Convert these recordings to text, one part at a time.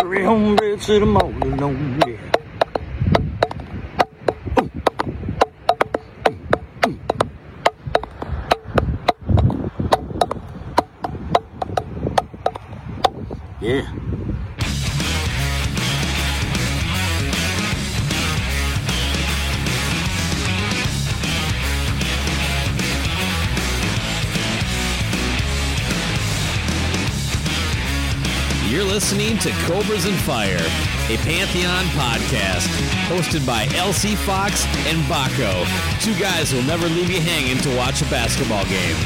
Hurry home, red said I'm all alone. Yeah. Yeah. Listening to Cobras and Fire, a Pantheon podcast hosted by LC Fox and Baco, two guys who'll never leave you hanging to watch a basketball game.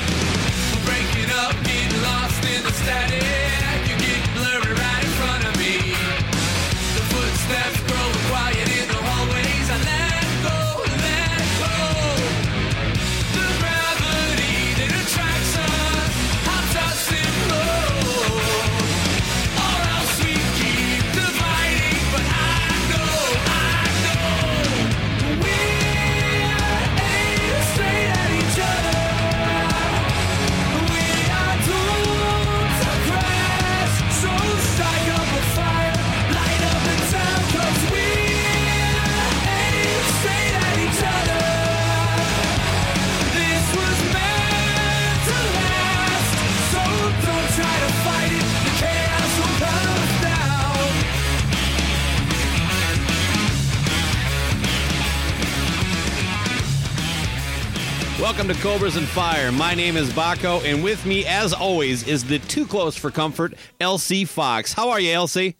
Welcome to Cobras and Fire. My name is Baco, and with me, as always, is the too close for comfort, LC Fox. How are you, LC?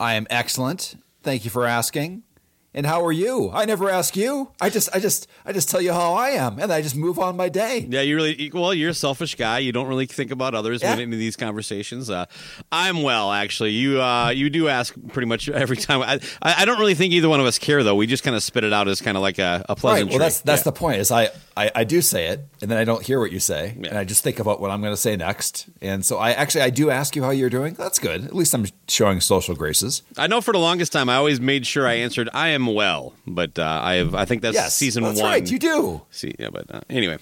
I am excellent. Thank you for asking. And how are you? I never ask you. I just, I just, I just tell you how I am, and I just move on my day. Yeah, you really well. You're a selfish guy. You don't really think about others Yeah. when into these conversations. Uh, I'm well, actually. You uh, you do ask pretty much every time. I, I don't really think either one of us care though. We just kind of spit it out as kind of like a, a Right. Well, that's that's Yeah. the point. Is I, I I do say it, and then I don't hear what you say, and I just think about what I'm going to say next. And so I actually I do ask you how you're doing. That's good. At least I'm showing social graces. I know for the longest time I always made sure I answered I am well, but uh, I have I think that's yes, season that's one. right. You do. See, yeah, but uh, anyway.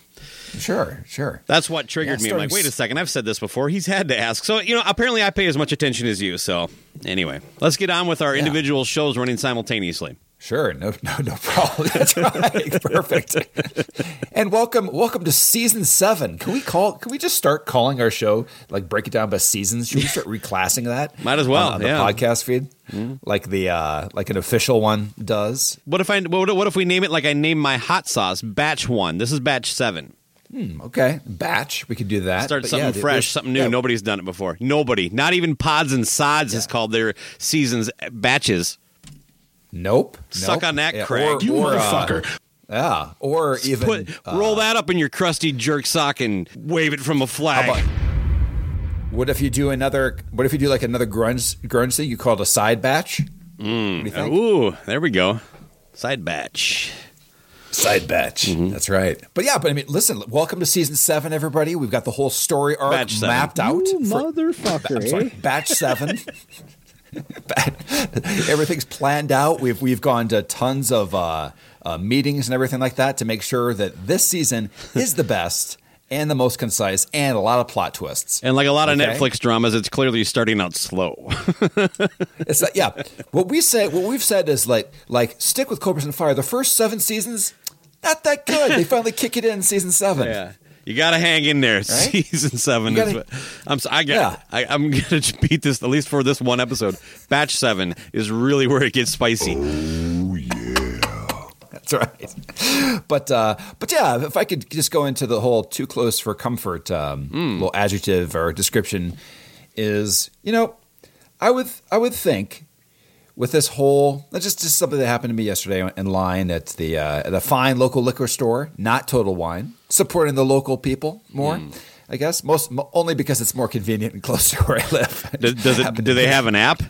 Sure, sure. That's what triggered Yeah, me. I'm like, wait a second, I've said this before. He's had to ask. So, you know, apparently I pay as much attention as you. So, anyway, let's get on with our individual shows running simultaneously. Sure, no, no, no problem. That's right, perfect. and welcome, welcome to season seven. Can we call? Can we just start calling our show like break it down by seasons? Should we start reclassing that? Might as well, on, on the yeah. podcast feed, mm-hmm. like the uh like an official one does. What if I what, what if we name it like I named my hot sauce batch 1. This is batch 7. Hmm, okay, batch. We could do that. Start But something yeah, fresh, something new. yeah. Nobody's done it before. Nobody. Not even Pods and Sods has called their seasons eh, batches. Nope. Suck nope. on that, Yeah, Craig. or- or, uh, yeah, or even Put, uh, roll that up in your crusty jerk sock and wave it from a flag. about- what if you do another? What if you do like another grunge grunge thing? You call it a side batch. what do you think? Ooh, there we go. Side batch. Side batch. Mm-hmm. That's right. But yeah, but I mean, listen, welcome to season seven, everybody. We've got the whole story arc Batch mapped out. for- motherfucker, I'm sorry, batch seven. Everything's planned out. We've we've gone to tons of uh, uh, meetings and everything like that to make sure that this season is the best and the most concise, and a lot of plot twists. And like a lot of Okay. Netflix dramas, it's clearly starting out slow. It's like, yeah. What we say, what we've said is like, like stick with Cobras and Fire. The first seven seasons, not that good. they finally kick it in season seven. yeah. You got to hang in there. Season seven is gotta- what I'm. I got. Yeah. I, I'm gonna beat this at least for this one episode. Batch seven is really where it gets spicy. Oh yeah. That's right. But uh, but yeah, if I could just go into the whole too close for comfort um, little adjective or description is you know I would I would think with this whole that's just just something that happened to me yesterday in line at the uh, at a fine local liquor store, not Total Wine, supporting the local people more. I guess most mo- only because it's more convenient and close to where I live. Does, does it? Do they have an app?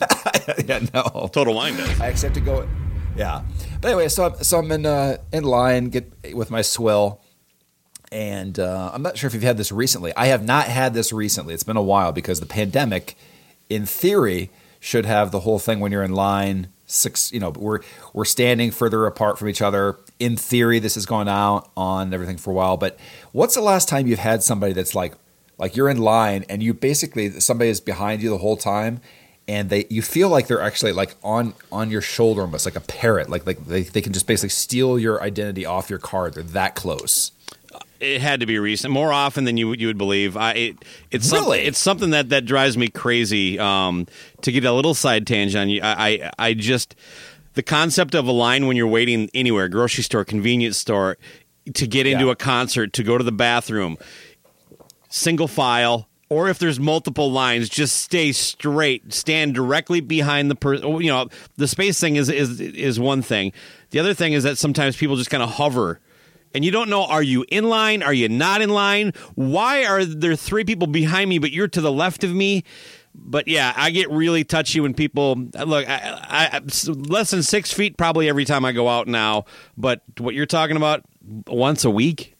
yeah, no. Total Wine does. I have to go. Yeah, but anyway, so I'm, so I'm in uh, in line get with my swill, and uh, I'm not sure if you've had this recently. I have not had this recently. It's been a while because the pandemic, in theory, should have the whole thing when you're in line six. You know, we're we're standing further apart from each other. In theory, this has gone out on everything for a while. But what's the last time you've had somebody that's like like you're in line and you basically somebody is behind you the whole time and they you feel like they're actually like on on your shoulder almost like a parrot like like they, they can just basically steal your identity off your card they're that close It had to be recent, more often than you would- you would believe. I it, it's something it's something that that drives me crazy. Um, to get a little side tangent on you, I, I I just the concept of a line when you're waiting anywhere, grocery store, convenience store, to get into Yeah. a concert, to go to the bathroom, single file. Or if there's multiple lines, just stay straight. Stand directly behind the person. You know, the space thing is is is one thing. The other thing is that sometimes people just kind of hover and you don't know are you in line? Are you not in line? Why are there three people behind me but you're to the left of me? But yeah i get really touchy when people look I, I, less than six feet probably every time i go out now but what you're talking about once a week?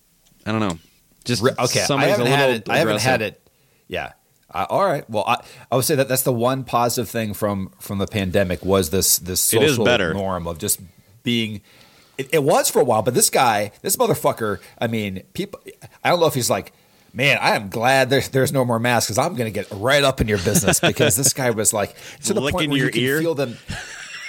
I don't know. Just okay i somebody's haven't a little had it i haven't had it. Yeah. Uh, all right. Well I, I would say that that's the one positive thing from from the pandemic was this this social norm of just being it, it was for a while but this guy this motherfucker i mean people i don't know if he's like Man, I am glad there's there's no more masks because I'm going to get right up in your business because this guy was like to the point where you can ear? feel them.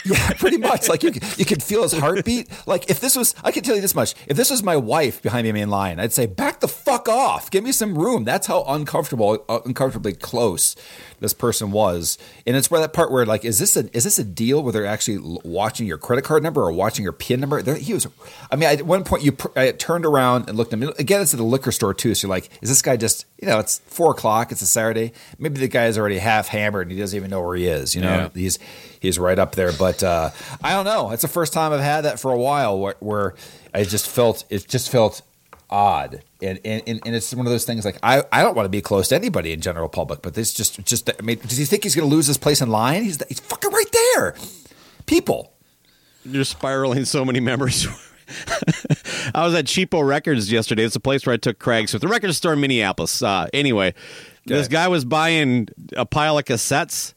Yeah, pretty much. Like you, you could feel his heartbeat. Like if this was, I can tell you this much: if this was my wife behind me in line, I'd say, "Back the fuck off! Give me some room." That's how uncomfortable, uh, uncomfortably close this person was. And it's where that part where, like, is this a is this a deal where they're actually watching your credit card number or watching your PIN number? There, he was. I mean, at one point, you pr- I turned around and looked at him. Again, it's at the liquor store too. So you're like, is this guy just? You know, it's four o'clock. It's a Saturday. Maybe the guy's already half hammered and he doesn't even know where he is. You know, Yeah. he's he's right up there. But uh, I don't know. It's the first time I've had that for a while where, where I just felt it just felt odd. And, and and it's one of those things like I, I don't want to be close to anybody in general public, but this just just I mean, does he think he's going to lose his place in line? He's he's fucking right there. People. You're spiraling so many memories. I was at Cheapo Records yesterday. It's a place where I took Craig. So the record store in Minneapolis. Uh, anyway, this guy was buying a pile of cassettes,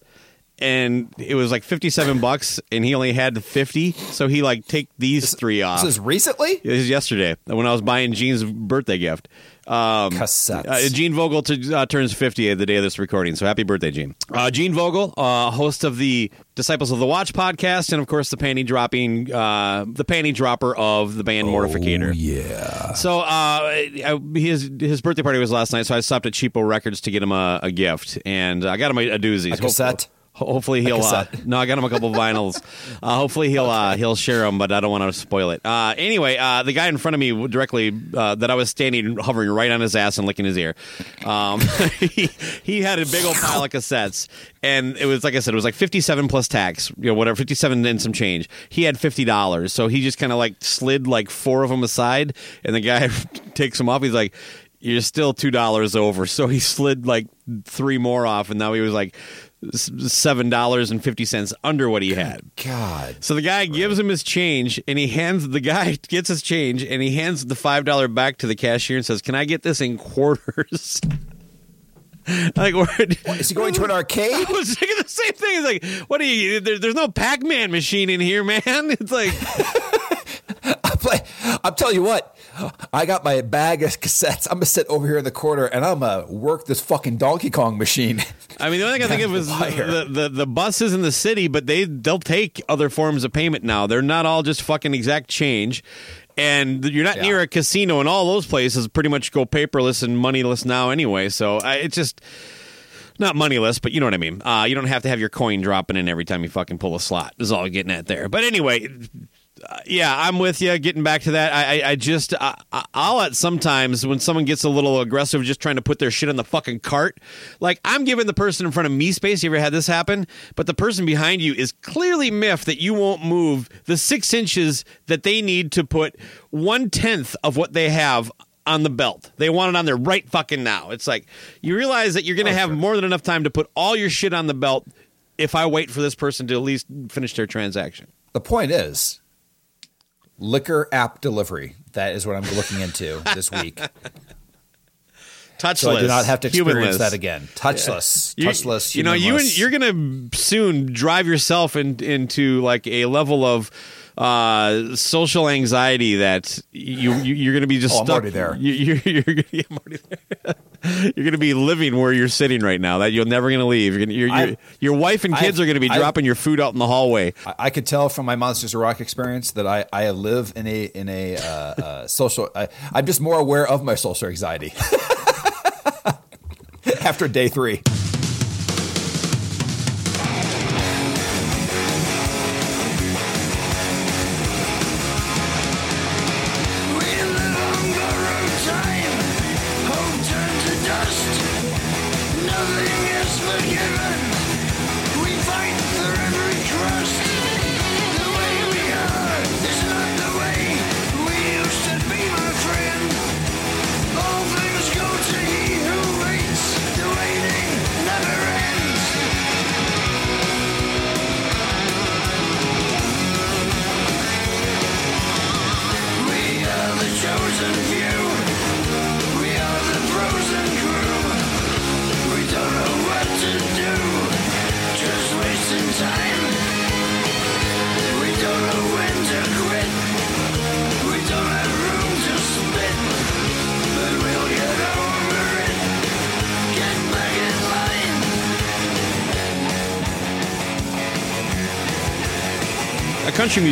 and it was like fifty-seven bucks, and he only had fifty. So he like take these three off. This is recently. It was yesterday when I was buying Gene's birthday gift. Um, Cassettes. Uh, Gene Vogel t- uh, turns 50 the day of this recording, so happy birthday, Gene. Uh, Gene Vogel, uh, host of the Disciples of the Watch podcast, and of course the panty dropping, uh, the panty dropper of the band Mortificator. yeah. So uh, his his birthday party was last night, so I stopped at Cheapo Records to get him a, a gift, and I got him a, a doozy. A cassette? Ho- Hopefully he'll. Uh, no, I got him a couple vinyls. Uh, hopefully he'll uh, he'll share them, but I don't want to spoil it. Uh, anyway, uh, the guy in front of me directly uh, that I was standing hovering right on his ass and licking his ear. Um, he, he had a big old pile of cassettes, and it was like I said, it was like fifty seven plus tax, you know, whatever, fifty seven and some change. He had fifty dollars, so he just kind of like slid like four of them aside, and the guy takes them off. He's like. You're still two dollars over, so he slid like three more off, and now he was like seven dollars and fifty cents under what he had. God. So the guy gives him his change, and he hands the guy gets his change, and he hands the five dollar back to the cashier and says, "Can I get this in quarters?" like, what? Is he going to an arcade? I was thinking the same thing. It's like, what are you? There, there's no Pac Man machine in here, man. It's like, I'm, telling you what. I got my bag of cassettes. I'm gonna sit over here in the corner and I'm gonna work this fucking Donkey Kong machine. I mean, the only thing I think of is the, the the buses in the city, but they they'll take other forms of payment now. They're not all just fucking exact change. And you're not Yeah. near a casino, and all those places pretty much go paperless and moneyless now anyway. So I, it's just not moneyless, but you know what I mean. Uh, you don't have to have your coin dropping in every time you fucking pull a slot. Is all I'm getting at there. But anyway, uh, yeah, I'm with you. Getting back to that, I, I, I just, I, I- I'll at sometimes when someone gets a little aggressive, just trying to put their shit in the fucking cart. Like I'm giving the person in front of me space. You ever had this happen? But the person behind you is clearly miffed that you won't move the six inches that they need to put one tenth of what they have on the belt. They want it on there right fucking now. It's like you realize that you're going to have more than enough time to put all your shit on the belt if I wait for this person to at least finish their transaction. The point is, liquor app delivery. That is what I'm looking into this week. Touchless. So I do not have to experience humanless. that again. Touchless, You- touchless. You know, you and you're gonna soon drive yourself in, into like a level of uh, social anxiety that you, you you're gonna be just Oh, I'm already there. You, you're, you're, gonna- yeah, I'm already there. you're gonna be living where you're sitting right now. That you're never gonna leave. You're gonna, you're, I- you're, your wife and kids I've- are gonna be I've- dropping your food out in the hallway. I, I could tell from my Monsters of Rock experience that I, I live in a in a uh, uh, social. I, I'm just more aware of my social anxiety after day three.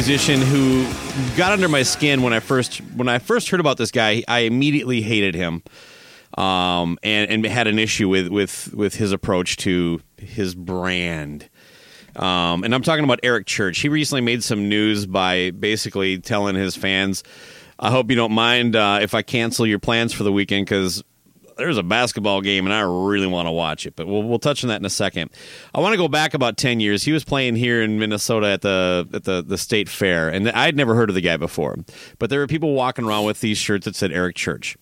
Musician who got under my skin when I first when I first heard about this guy. I immediately hated him, um, and and had an issue with with with his approach to his brand. Um, and I'm talking about Eric Church. He recently made some news by basically telling his fans, "I hope you don't mind uh, if I cancel your plans for the weekend because." There's a basketball game, and I really want to watch it. But we'll we'll touch on that in a second. I want to go back about ten years. He was playing here in Minnesota at the at the the state fair, and I'd never heard of the guy before. But there were people walking around with these shirts that said Eric Church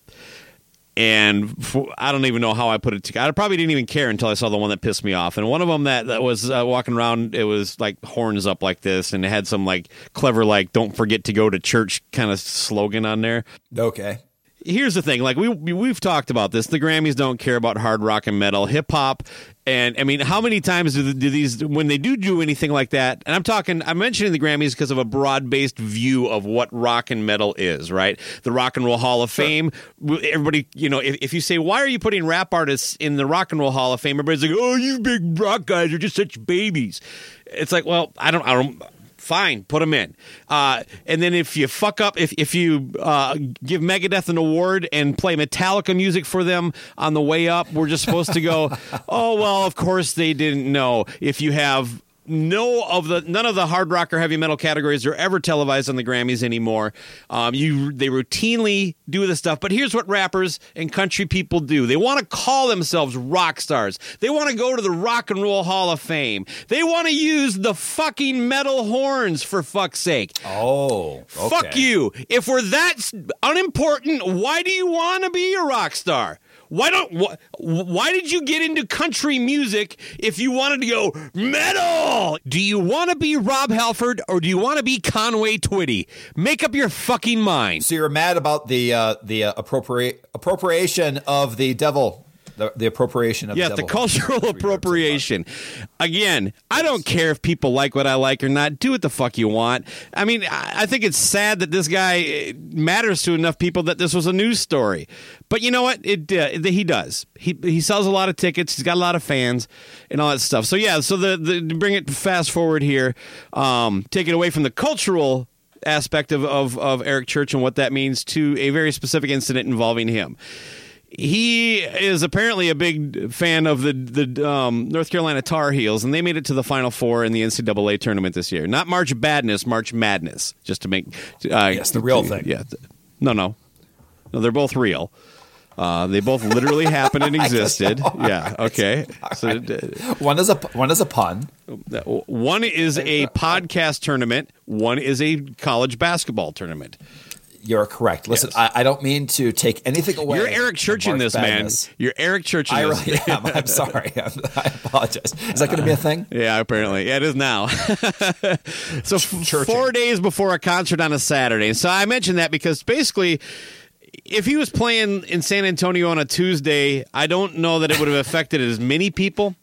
and I don't even know how I put it together. I probably didn't even care until I saw the one that pissed me off. And one of them that, that was uh, walking around, it was like horns up like this, and it had some like clever like "Don't forget to go to church" kind of slogan on there. Okay. Here's the thing: like we we've talked about this. The Grammys don't care about hard rock and metal, hip hop, and I mean, how many times do, the, do these when they do do anything like that? And I'm talking, I'm mentioning the Grammys because of a broad based view of what rock and metal is, right? The Rock and Roll Hall of Fame. Everybody, you know, if, if you say why are you putting rap artists in the Rock and Roll Hall of Fame, everybody's like, oh, you big rock guys are just such babies. It's like, well, I don't, I don't. Fine, put them in. Uh, and then if you fuck up, if if you uh, give Megadeth an award and play Metallica music for them on the way up, we're just supposed to go. oh well, of course they didn't know. If you have no of the none of the hard rock or heavy metal categories are ever televised on the Grammys anymore. Um, you they routinely do this stuff, but here's what rappers and country people do: they want to call themselves rock stars. They want to go to the Rock and Roll Hall of Fame. They want to use the fucking metal horns for fuck's sake. Oh, okay. Fuck you! If we're that unimportant, why do you want to be a rock star? Why don't wh- why did you get into country music if you wanted to go metal? Do you want to be Rob Halford or do you want to be Conway Twitty? Make up your fucking mind. So you're mad about the uh, the uh, appropriate appropriation of the devil the, the appropriation of Yeah, the devil cultural horns, which we were upset about. appropriation. Again, I don't care if people like what I like or not. Do what the fuck you want. I mean, I I think it's sad that this guy eh, matters to enough people that this was a news story. But you know what? It uh, he does. He he sells a lot of tickets. He's got a lot of fans and all that stuff. So yeah. So the, the bring it fast forward here, um, take it away from the cultural aspect of, of, of Eric Church and what that means to a very specific incident involving him he is apparently a big fan of the the um, North Carolina Tar Heels, and they made it to the Final Four in the NCAA tournament this year. Not March Badness, March Madness. Just to make uh, Yes, the real thing. Yeah, no, no, no. They're both real. Uh, they both literally happened and existed. Yeah. Okay. So uh, One is a one is a pun. one is a podcast tournament. One is a college basketball tournament. You're correct. Listen, Yes. I, I don't mean to take anything away. You're Eric Church in this, Madness. man. You're Eric Church in I this. really am. I'm sorry. I'm, I apologize. Is that going to be a thing? Yeah, apparently. Yeah, it is now. so, Churching. four days before a concert on a Saturday. So, I mentioned that because basically, if he was playing in San Antonio on a Tuesday, I don't know that it would have affected as many people.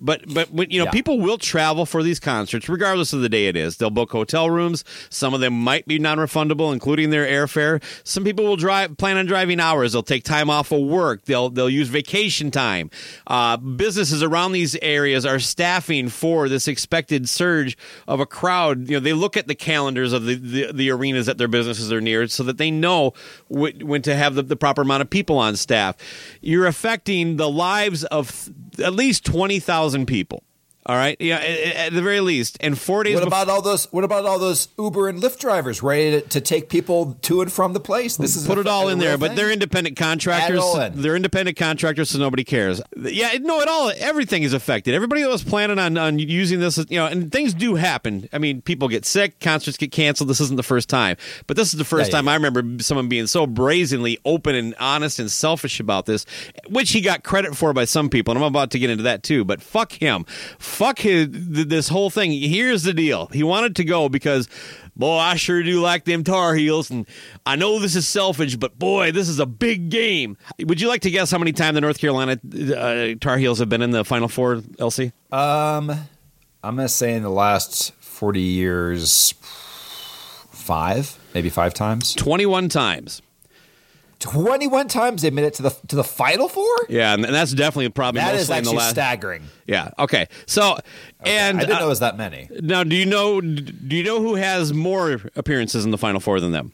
But but when- you know Yeah. people will travel for these concerts regardless of the day it is. They'll book hotel rooms. Some of them might be non-refundable, including their airfare. Some people will drive plan on driving hours. They'll take time off of work. They'll they'll use vacation time. Uh, businesses around these areas are staffing for this expected surge of a crowd. You know they look at the calendars of the the, the arenas that their businesses are near so that they know wh- when to have the, the proper amount of people on staff. You're affecting the lives of at least twenty thousand people. All right, yeah, at, at the very least, and four days. What about all those? What about all those Uber and Lyft drivers ready to, to take people to and from the place? This is Put a- it all in there, but they're independent contractors. in. They're independent contractors, so nobody cares. Yeah, no, it all everything is affected. Everybody that was planning on, on using this, you know, and things do happen. I mean, people get sick, concerts get canceled. This isn't the first time, but this is the first Yeah, yeah, time I remember someone being so brazenly open and honest and selfish about this, which he got credit for by some people, and I'm about to get into that too. But fuck him, fuck his th- this whole thing. Here's the deal: he wanted to go because. Boy, I sure do like them Tar Heels, and I know this is selfish, but boy, this is a big game. Would you like to guess how many times the North Carolina uh, Tar Heels have been in the Final Four, LC? Um, I'm going to say in the last 40 years, five, maybe five times. 21 times. 21 times they made it to the to the final four. Yeah, and that's definitely probably That is in the actually last. staggering. Yeah. Okay. So, and I didn't uh, know it was that many. now, do you know? Do you know who has more appearances in the Final Four than them?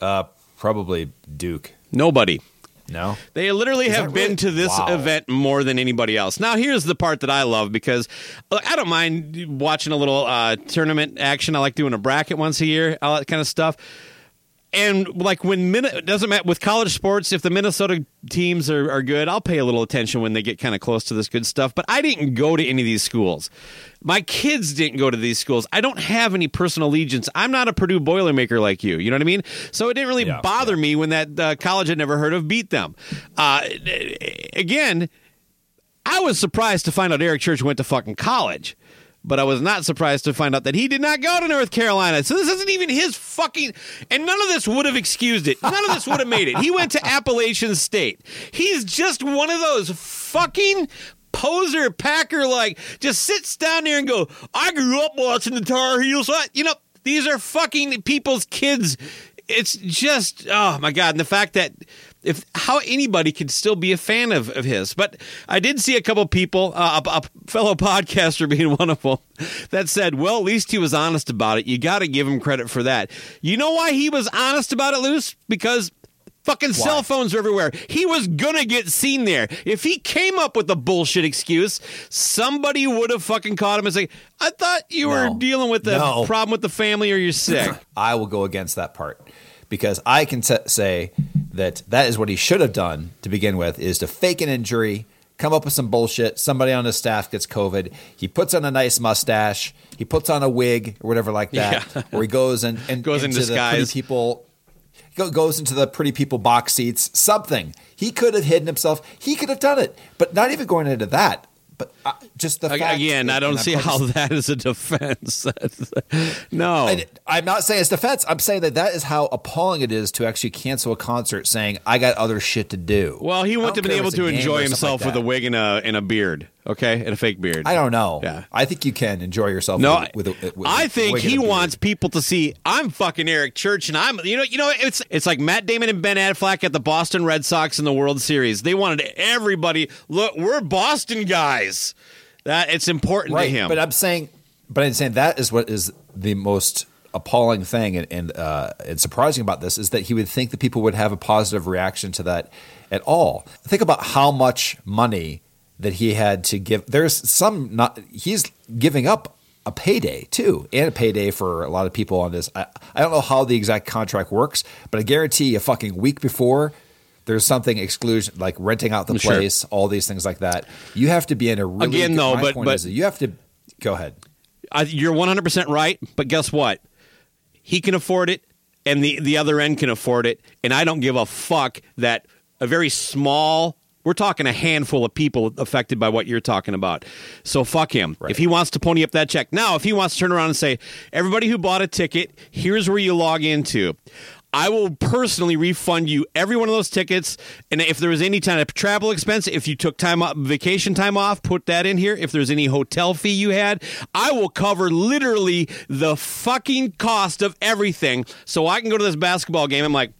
Uh, probably Duke. Nobody. No, They literally Is have been really- to this Wow. event more than anybody else. Now, here's the part that I love because I don't mind watching a little uh, tournament action. I like doing a bracket once a year, all that kind of stuff. And like when Min- it doesn't matter with college sports, if the Minnesota teams are, are good, I'll pay a little attention when they get kind of close to this good stuff. But I didn't go to any of these schools. My kids didn't go to these schools. I don't have any personal allegiance. I'm not a Purdue Boilermaker like you. You know what I mean? So it didn't really Yeah, bother me when that uh, college I'd never heard of beat them. Uh, again, I was surprised to find out Eric Church went to fucking college. But I was not surprised to find out that he did not go to North Carolina. So this isn't even his fucking. And none of this would have excused it. None of this would have made it. He went to Appalachian State. He's just one of those fucking poser Packer like just sits down there and go, I grew up watching the Tar Heels. You know, these are fucking people's kids. It's just oh my god, and the fact that if how anybody could still be a fan of, of his. But I did see a couple people, uh, a, a fellow podcaster being one of them, that said, "Well, at least he was honest about it. You got to give him credit for that." You know why he was honest about it, Luce? Because fucking cell phones are everywhere. He was gonna get seen there. If he came up with a bullshit excuse, somebody would have fucking caught him and say, "I thought you were dealing with a No. problem with the family, or you're sick." I will go against that part because I can t- say that that is what he should have done to begin with: is to fake an injury, come up with some bullshit. Somebody on his staff gets COVID. He puts on a nice mustache. He puts on a wig or whatever like that, Yeah. where he goes and, and Goes into the disguise. pretty people. go- Goes into the pretty people box seats. Something he could have hidden himself. He could have done it, but not even going into that. But uh, just the fact Again, I don't see how that is a defense. no. And I'm not saying it's defense. I'm saying that that is how appalling it is to actually cancel a concert, saying I got other shit to do. well, he I wouldn't have been able to enjoy himself like with a wig and a and a beard, okay, and a fake beard. I don't know. Yeah. I think you can enjoy yourself. No, with, with, a, with I think he wants people to see I'm fucking Eric Church, and I'm you know you know it's it's like Matt Damon and Ben Affleck at the Boston Red Sox in the World Series. They wanted everybody look. We're Boston guys. That it's important right. to him. But I'm saying, but I'm saying that is what is the most appalling thing and and, uh, and surprising about this is that he would think that people would have a positive reaction to that at all. Think about how much money that he had to give. There's some not. He's giving up a payday too, and a payday for a lot of people on this. I, I don't know how the exact contract works, but I guarantee a fucking week before. There's something exclusion like renting out the Sure. place, all these things like that. You have to be in a really Again, good- though, but- point but- you have to go ahead. I, you're 100% right, but guess what? He can afford it, and the, the other end can afford it. And I don't give a fuck that a very small, we're talking a handful of people affected by what you're talking about. So fuck him. Right. If he wants to pony up that check. Now, if he wants to turn around and say, everybody who bought a ticket, here's where you log into. I will personally refund you every one of those tickets. And if there was any kind of travel expense, if you took time off, vacation time off, put that in here. If there's any hotel fee you had, I will cover literally the fucking cost of everything. So I can go to this basketball game. I'm like,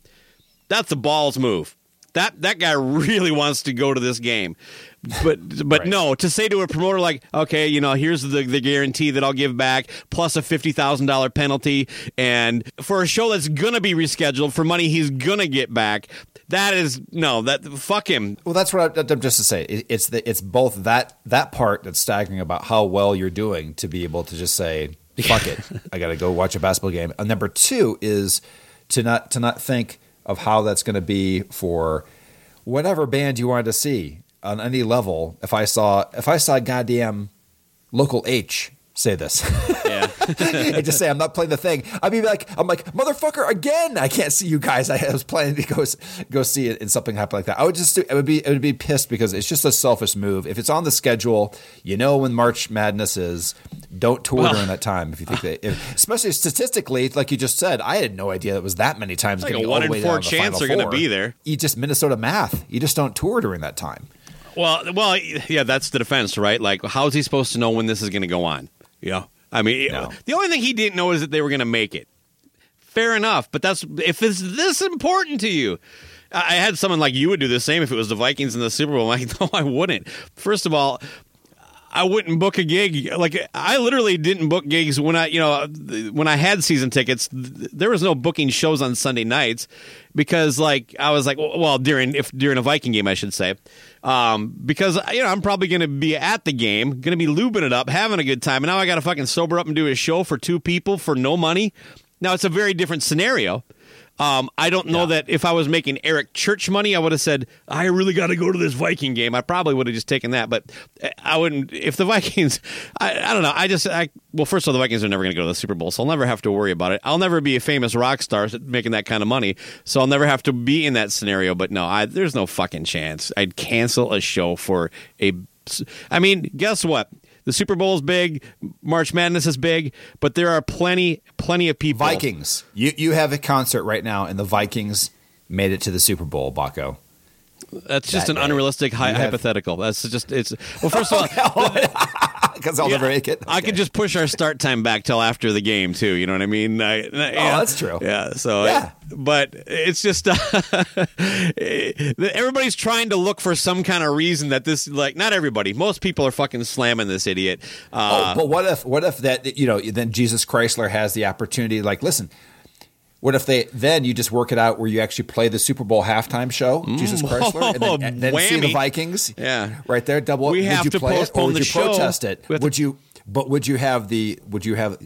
that's a balls move. That that guy really wants to go to this game. But but no, to say to a promoter like, okay, you know, here's the, the guarantee that I'll give back plus a fifty thousand dollar penalty, and for a show that's gonna be rescheduled for money he's gonna get back. That is no, that fuck him. Well, that's what I, I'm just to say. It, it's the, it's both that that part that's staggering about how well you're doing to be able to just say, "Fuck it, I got to go watch a basketball game." And number two is to not to not think of how that's going to be for whatever band you wanted to see on any level. If I saw if I saw goddamn local H say this. Yeah. and just say I'm not playing the thing. I'd be like, I'm like, motherfucker, again. I can't see you guys. I was planning to go go see it, and something happened like that. I would just, it would be, it would be pissed because it's just a selfish move. If it's on the schedule, you know when March Madness is. Don't tour Well- during that time if you think that, if, especially statistically, like you just said. I had no idea it was that many times. Like a one all in four down to the chance they're gonna be there. You just Minnesota math. You just don't tour during that time. Well, well, yeah, that's the defense, right? Like, how is he supposed to know when this is going to go on? Yeah, I mean, No. the only thing he didn't know is that they were going to make it. Fair enough, but that's if it's this important to you. I had someone like you would do the same if it was the Vikings in the Super Bowl. I'm like, no, I wouldn't. First of all, I wouldn't book a gig. Like I literally didn't book gigs when I, you know, when I had season tickets. There was no booking shows on Sunday nights because, like, I was like, well, during if during a Viking game, I should say, um, because you know I'm probably going to be at the game, going to be lubing it up, having a good time, and now I got to fucking sober up and do a show for two people for no money. Now it's a very different scenario. Um, I don't know that if I was making Eric Church money, I would have said I really got to go to this Viking game. I probably would have just taken that, but I wouldn't. If the Vikings, I, I don't know. I just, I well, first of all, the Vikings are never going to go to the Super Bowl, so I'll never have to worry about it. I'll never be a famous rock star making that kind of money, so I'll never have to be in that scenario. But no, I, there's no fucking chance I'd cancel a show for a. I mean, guess what? The Super Bowl is big, March Madness is big, but there are plenty, plenty of people. Vikings. You you have a concert right now, and the Vikings made it to the Super Bowl, Baco. That's just that an day. unrealistic hi- hypothetical. That's just it's well. First of all, Because I'll never make it. I could just push our start time back till after the game too. You know what I mean? I, I- yeah. Oh, that's true. Yeah. So, Yeah. but it's just uh, everybody's trying to look for some kind of reason that this, like, not everybody. Most people are fucking slamming this idiot. Uh, Oh, but what if what if that you know then Jesus Chrysler has the opportunity like listen what if they then you just work it out where you actually play the Super Bowl halftime show Jesus Chrysler and then, and then see the Mm. Vikings Yeah. right there double We would have you to play it or postpone would the you show. protest it have to- would you but would you have the would you have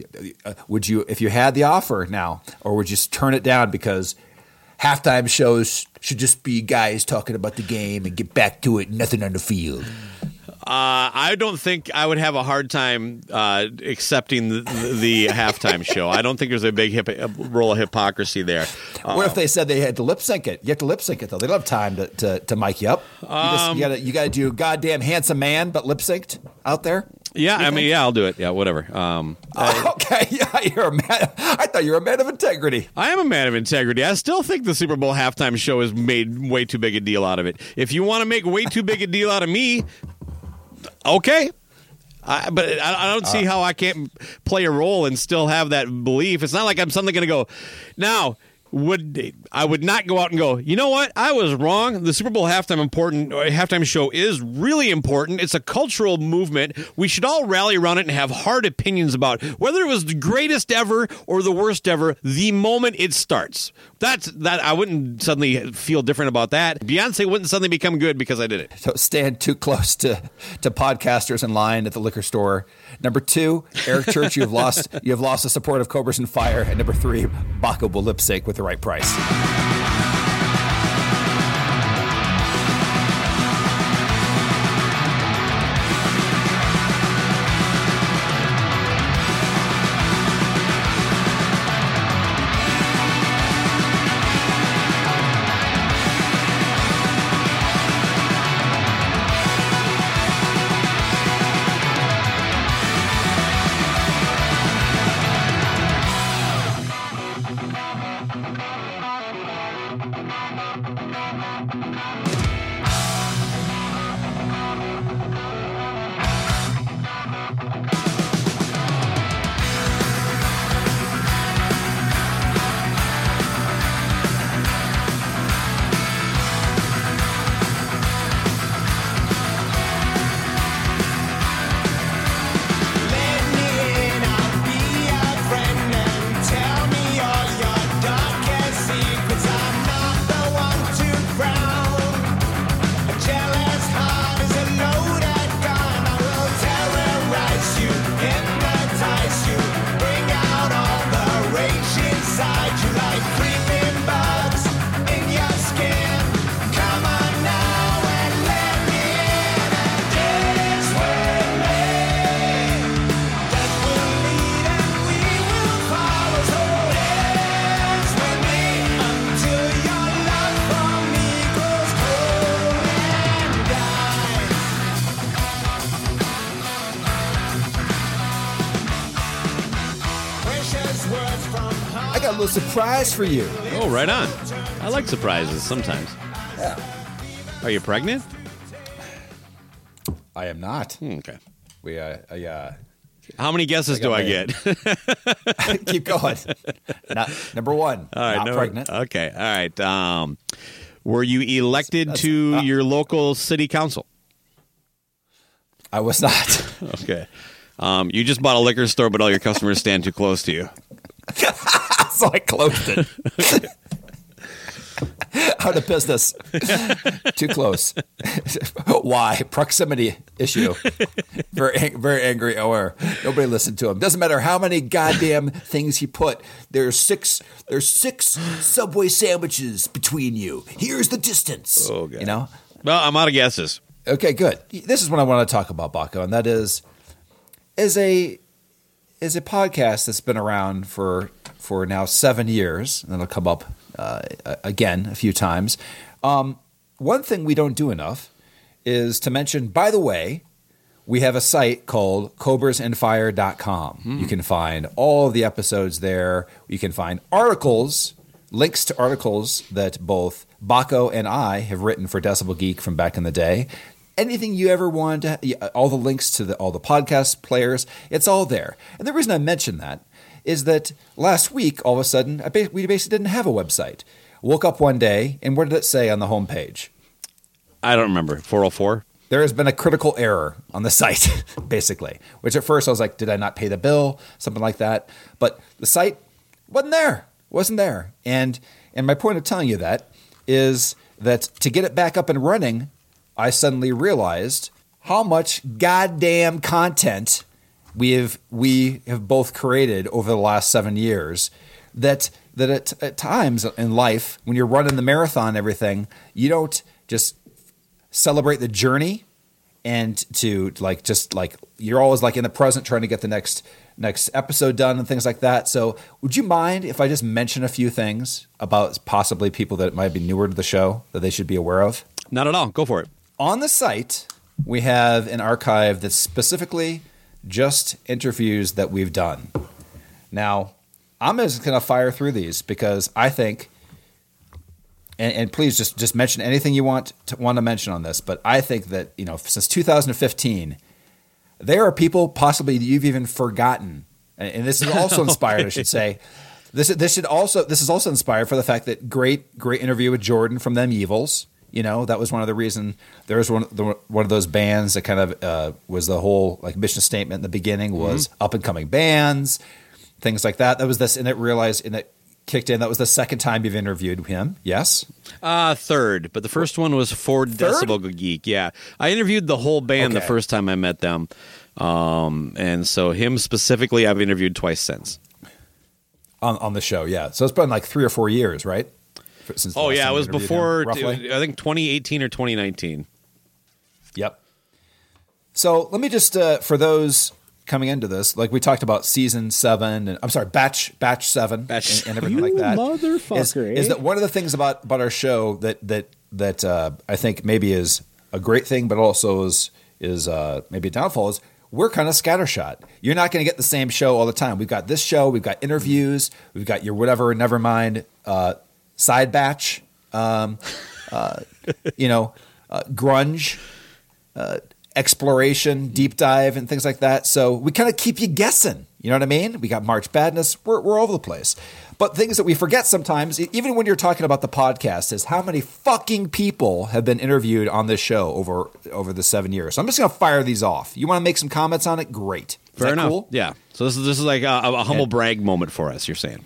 uh, would you if you had the offer now or would you just turn it down because halftime shows should just be guys talking about the game and get back to it nothing on the field Uh, I don't think I would have a hard time uh, accepting the, the, halftime show. I don't think there's a big hip, a role of hypocrisy there. Uh, What if they said they had to lip sync it? You have to lip sync it though. They don't have time to, to, to mic you up. You, just, you gotta you gotta do goddamn handsome man, but lip synced. out there? Yeah, I mean, yeah, I'll do it. Yeah, whatever. Um, okay, yeah, you're a man. I thought you were a man of integrity. I am a man of integrity. I still think the Super Bowl halftime show has made way too big a deal out of it. If you want to make way too big a deal out of me, okay. I, but I, I don't see uh, how I can't play a role and still have that belief. It's not like I'm suddenly going to go now. Would I would not go out and go? You know what? I was wrong. The Super Bowl halftime important uh, halftime show is really important. It's a cultural movement. We should all rally around it and have hard opinions about whether it was the greatest ever or the worst ever. The moment it starts, that's that. I wouldn't suddenly feel different about that. Beyonce wouldn't suddenly become good because I did it. Don't stand too close to, to podcasters in line at the liquor store. Number two, Eric Church, you've lost you have lost the support of Cobras and Fire. And number three, Baco will lip sync with the right price. Surprise for you. Oh, right on. I like surprises sometimes. Yeah. Are you pregnant? I am not. Hmm, Okay. We uh, I, uh How many guesses I do I get? keep going. Not, number one, All right, not no- pregnant. Okay, all right. Um, were you elected That's- to uh, your local city council? I was not. Okay. Um, you just bought a liquor store, but all your customers stand too close to you. so I closed it. Out of business. Too close. Why? Proximity issue. Very, very angry owner. Nobody listened to him. Doesn't matter how many goddamn things he put. There's six. There's six Subway sandwiches between you. Here's the distance. Oh, God. You know. Well, I'm out of guesses. Okay, good. This is what I want to talk about, Baco, and that is is a is a podcast that's been around for for now seven years, and it'll come up uh, again a few times. Um, one thing we don't do enough is to mention. By the way, we have a site called cobrasandfire.com. You can find all of the episodes there. You can find articles, links to articles that both Baco and I have written for Decibel Geek from back in the day. Anything you ever want, all the links to the, all the podcast players, it's all there. And the reason I mention that is that last week, all of a sudden, we basically didn't have a website. Woke up one day, and what did it say on the homepage? I don't remember. 404? there has been a critical error on the site, basically. Which at first I was like, did I not pay the bill? Something like that. But the site wasn't there. Wasn't there. And and my point of telling you that is that to get it back up and running, I suddenly realized how much goddamn content we have we have both created over the last seven years that that at, at times in life when you're running the marathon and everything you don't just celebrate the journey and to like just like you're always like in the present trying to get the next next episode done and things like that so would you mind if i just mention a few things about possibly people that might be newer to the show that they should be aware of Not at all. Go for it. on the site we have an archive that's specifically just interviews that we've done. Now, I'm just going to fire through these because I think, and, and please just just mention anything you want to want to mention on this. But I think that you know since 2015, there are people possibly you've even forgotten, and, and this is also inspired, I should say. This this should also this is also inspired for the fact that great great interview with Jordan from them Evils. You know that was one of the reason there was one of the, one of those bands that kind of uh, was the whole like mission statement in the beginning was up and coming bands, things like that. That was this, and it realized and it kicked in. That was the second time you've interviewed him. Yes, Uh, third, but the first one was Ford Third? Decibel Geek. Yeah, I interviewed the whole band the first time I met them, um, and so him specifically, I've interviewed twice since. on on the show. Yeah, so it's been like three or four years, right? Since Oh yeah, it was him, before. I think 2018 or 2019. Yep. So let me just uh, for those coming into this, like we talked about season seven, and I'm sorry, batch batch seven, Batch- and, and everything like that. motherfucker, is, eh? is that one of the things about about our show that that that uh, I think maybe is a great thing, but also is is uh, maybe a downfall is. We're kind of scattershot. You're not going to get the same show all the time. We've got this show, we've got interviews, we've got your whatever, never mind, uh, side batch, um, uh, you know, uh, grunge, exploration, deep dive, and things like that. So we kind of keep you guessing. You know what I mean? We got March Badness. We're, we're all over the place. But things that we forget sometimes, even when you're talking about the podcast, is how many fucking people have been interviewed on this show over over the seven years. So I'm just going to fire these off. You want to make some comments on it? Great. Is Fair enough. cool? Yeah. So this is this is like a, a humble Yeah. brag moment for us. You're saying.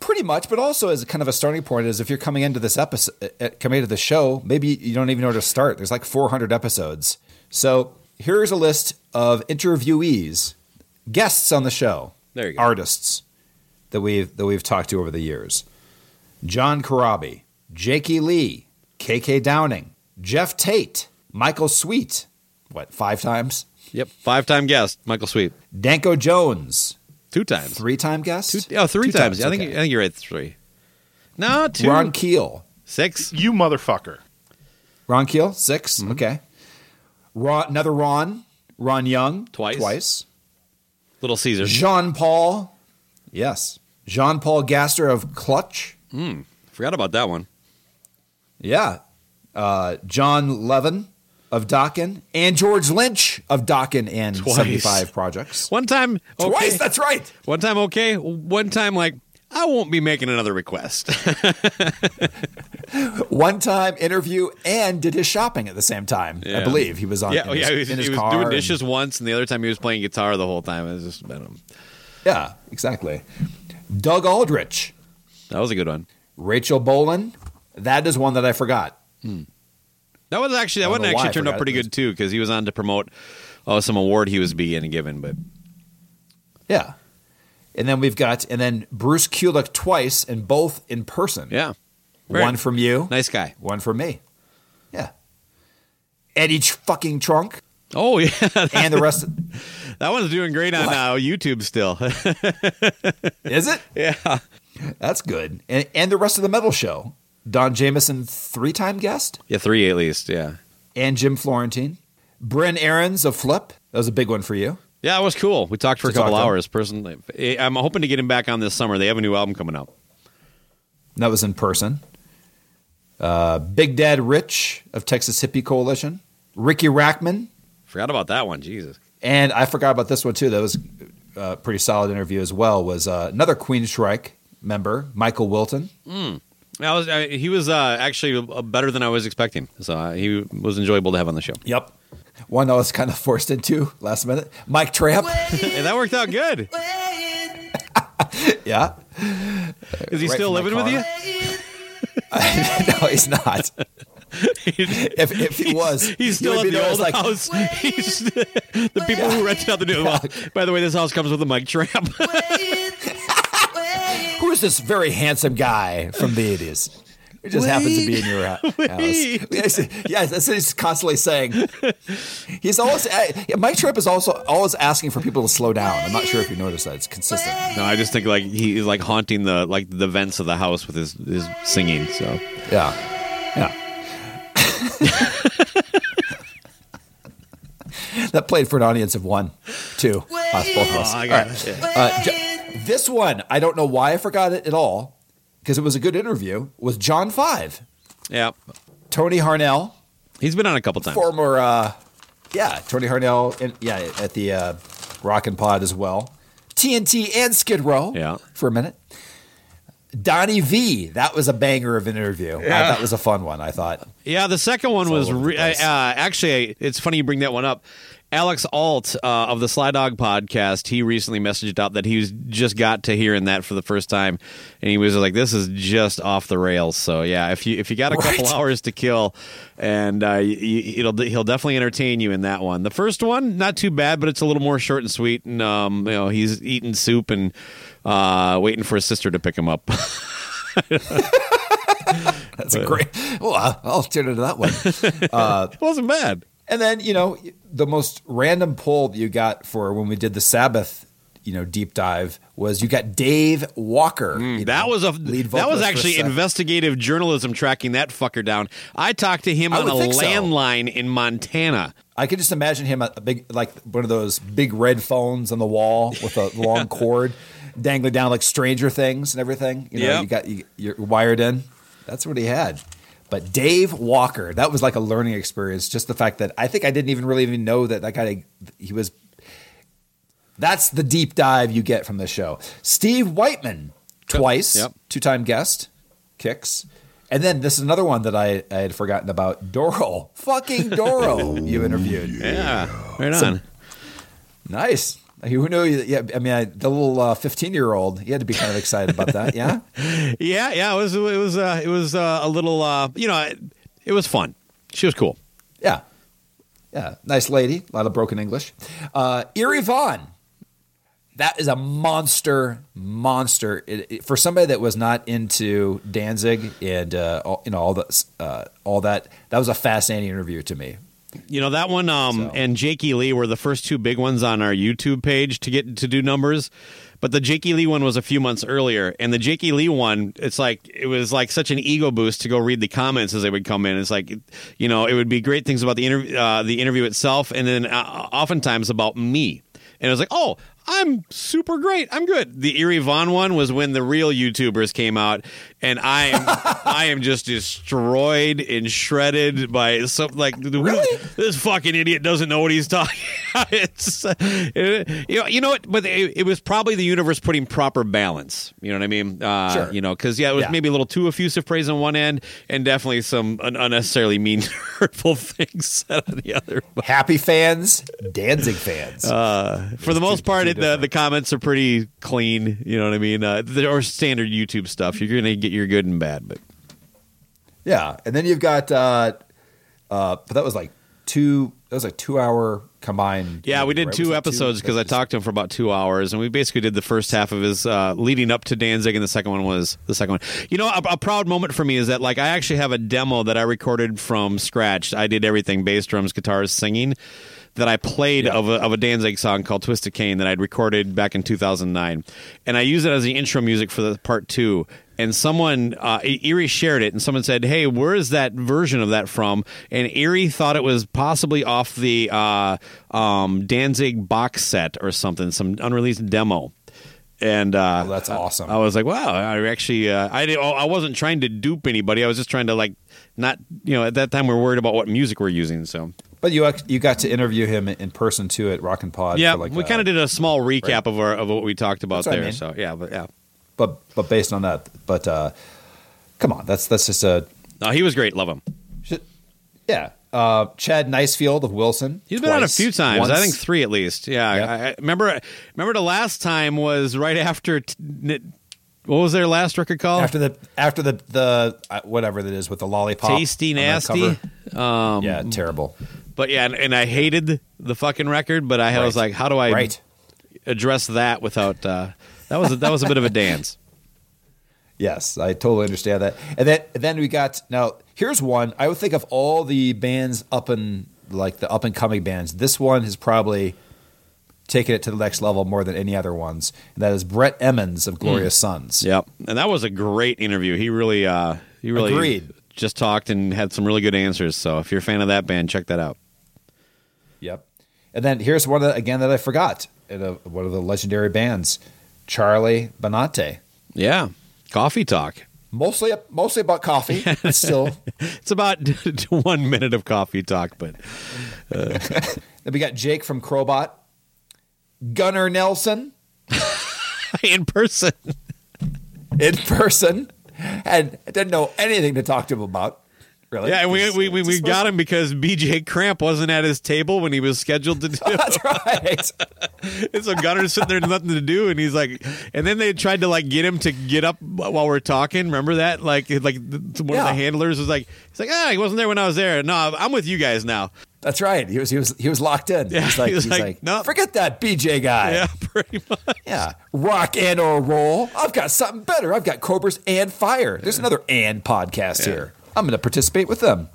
Pretty much, but also as kind of a starting point is if you're coming into this episode, uh, coming into the show, maybe you don't even know where to start. There's like 400 episodes. So here's a list of interviewees, guests on the show, There you go. artists that we've that we've talked to over the years: John Corabi, Jakey Lee, KK Downing, Geoff Tate, Michael Sweet, what five times? Yep. Five time guest, Michael Sweet. Danko Jones, Two times. three time guest. Two, oh, three Two times. I think okay. I think you're right. Three. No, two. Ron Keel. Six. You motherfucker. Ron Keel, 6 Mm-hmm. Okay. Ron, another Ron, Ron Young, Twice. Twice. Little Caesar. Jean Paul, yes. Jean Paul Gaster of Clutch. Hmm. Forgot about that one. Yeah. Uh, Jon Levin of Dokken and George Lynch of Dokken and Twice. 75 Projects. One time. Okay. Twice, that's right. One time okay. One time like I won't be making another request. One time interview and did his shopping at the same time. I believe he was on yeah, in oh, his, yeah. He was, he was doing and- dishes once, and the other time he was playing guitar the whole time. It was just um, yeah, exactly. Doug Aldrich, that was a good one. Rachel Bolan. That is one that I forgot. That was actually that one actually turned out pretty good too because he was on to promote oh some award he was being given. But Yeah. And then we've got, and then Bruce Kulick twice, and both in person. yeah, One from you, nice guy. one from me. Yeah. Eddie fucking Trunk, Oh yeah, and the rest. Of, that one's doing great on uh, YouTube still. is it? yeah, That's good. And, and the rest of the metal show. Don Jamieson, three time guest, yeah, three at least. Yeah, and Jim Florentine. Bryn Aarons of Flip. That was a big one for you. yeah, it was cool. We talked for a couple to hours. Personally, I'm hoping to get him back on this summer. They have a new album coming out. That was in person. Uh, Big Dad Ritch of Texas Hippie Coalition. Riki Rachtman, Forgot about that one. Jesus. And I forgot about this one too. That was a pretty solid interview as well. Was uh, another Shrike member, Michael Wilton. I was, uh, he was uh, actually uh, better than I was expecting. So uh, he was enjoyable to have on the show. Yep. One I was kind of forced into last minute. Mike Tramp. Hey, that worked out good. yeah. Is he Right still living with you? no, he's not. if, if he was, He's still he at the old like, house. He's the people who rented out the new. Well, by the way, this house comes with a Mike Tramp. Who is this very handsome guy from the 80s? It just happens to be in your hou- house. Yes, yes, that's what he's constantly saying. He's always uh, yeah, Mike Tramp is also always asking for people to slow down. I'm not sure if you noticed that. It's consistent. no, I just think like he's like haunting the like the vents of the house with his his singing. So Yeah, yeah. that played for an audience of one, two, us, both of us. I got All it. right. Uh, Jo- this one, I don't know why I forgot it at all because it was a good interview. Was John Five, Yeah. Tony Harnell, He's been on a couple times. former, uh, yeah, Tony Harnell, in, yeah, at the uh, Rock and Pod as well. TNT and Skid Row, Yeah. for a minute. Donnie Vie, that was a banger of an interview. Uh, that was a fun one. I thought. Yeah, the second one was re- uh, actually. It's funny you bring that one up. Alex Alt uh, of the Sly Dog podcast, he recently messaged out that he was just got to hearing that for the first time, and he was like, "This is just off the rails." So yeah, if you if you got a couple hours to kill, and uh, you, it'll he'll definitely entertain you in that one. The first one, not too bad, but it's a little more short and sweet, and um, you know he's eating soup and uh, waiting for his sister to pick him up. That's a great. Well, I'll- I'll tune into that one. it wasn't bad. And then, you know, the most random pull that you got for when we did the Sabbath, you know, deep dive was you got Dave Walker. Mm, That know, was a lead that was actually investigative journalism tracking that fucker down. I talked to him I on a think so. landline in Montana. I could just imagine him a, a big, like one of those big red phones on the wall with a long cord dangling down like Stranger Things and everything. You know, Yep. you got you, you're wired in. That's what he had. But Dave Walker, that was like a learning experience. Just the fact that I think I didn't even really even know that that guy he was. That's the deep dive you get from this show. Steve Whiteman, twice, Yep. two-time guest, Kix. And then this is another one that I, I had forgotten about. Doro, fucking Doro, oh, you interviewed. Yeah, right on. Nice. Who knew? Yeah, I mean, I, the little fifteen-year-old, he had to be kind of excited about that. Yeah. yeah, yeah. It was it was uh, it was uh, a little uh, you know it, it was fun. She was cool. Yeah. Yeah. Nice lady. A lot of broken English. Uh, Eerie Von. That is a monster, monster. It, it- for somebody that was not into Danzig and uh, all, you know all uh, all that, that was a fascinating interview to me. You know that one um, So- and Jakey Lee were the first two big ones on our YouTube page to get to do numbers. But the Jakey Lee one was a few months earlier, and the Jakey Lee one, it's like it was like such an ego boost to go read the comments as they would come in. It's like, you know, it would be great things about the interview, uh, the interview itself, and then uh, oftentimes about me. And it was like, oh, I'm super great. I'm good. The Eerie Von one was when the real YouTubers came out, and I am I am just destroyed and shredded by something like Really? this fucking idiot doesn't know what he's talking. it's uh, it- you know you know what, but it, it was probably the universe putting proper balance. You know what I mean? Uh, Sure. You know, because yeah, it was Yeah. maybe a little too effusive praise on one end, and definitely some un- unnecessarily mean, hurtful things said on the other. Happy fans, Danzig fans. for the most part, it, the, the comments are pretty clean. You know what I mean? Uh, or standard YouTube stuff. You're gonna get your good and bad, but yeah, and then you've got, uh, uh, but that was like two. That was a two-hour combined. Yeah, we did right? two episodes because I talked to him for about two hours, and we basically did the first half of his uh, leading up to Danzig, and the second one was the second one. You know, a, a proud moment for me is that like I actually have a demo that I recorded from scratch. I did everything: bass, drums, guitars, singing. That I played of, a, of a Danzig song called "Twist of Cain" that I'd recorded back in 2009, and I use it as the intro music for the part two. And someone, uh, Eerie shared it, and someone said, "Hey, where is that version of that from?" And Eerie thought it was possibly off the uh, um, Danzig box set or something, some unreleased demo. And uh, Oh, that's awesome. I was like, "Wow!" I actually, uh, I didn't, I wasn't trying to dupe anybody. I was just trying to like, not, you know, at that time we are worried about what music we're using. So But you you got to interview him in person too at Rock and Pod. yeah, for like we kind of did a small recap of our of what we talked about That's what I there. mean. So yeah, but yeah, but but based on that, but uh, come on, that's that's just a no, he was great. Love him. yeah. Uh, Chad Nicefield of Wilson. He's been on a few times. I think three at least. Yeah. I, I remember. Remember the last time was right after. T- n- what was their last record called? after the after the the uh, whatever that is with the lollipop. Tasty nasty. Um, yeah, terrible. But yeah, and, and I hated the fucking record. But I was like, how do I Right. address that without? Uh, that was a, that was a bit of a dance. Yes, I totally understand that. And then then we got now. Here's one. I would think of all the bands up and like the up and coming bands. This one has probably taken it to the next level more than any other ones. And that is Brett Emmons of Glorious Sons. Yep, and that was a great interview. He really, uh, he really Agreed. just talked and had some really good answers. So if you're a fan of that band, check that out. Yep. And then here's one the, again that I forgot. In a, one of the legendary bands, Charlie Benante. Yeah. Coffee talk. Mostly mostly about coffee, but still. It's about one minute of coffee talk, but uh, then we got Jake from Crobot, Gunnar Nelson in person. in person, and didn't know anything to talk to him about. Really? Yeah, and we we, we, we got him because BJ Cramp wasn't at his table when he was scheduled to do. That's right. and so Gunnar's sitting there, nothing to do, and he's like, and then they tried to like get him to get up while we're talking. Remember that? Like, like the, one of the handlers was like, he's like, ah, he wasn't there when I was there. No, I'm with you guys now. That's right. He was he was he was locked in. Yeah, he's like, he was he's like, like, "No." forget that BJ guy. Yeah, pretty much. Yeah. Rock and or roll. I've got something better. I've got Cobras and Fire. There's another and podcast here. I'm going to participate with them.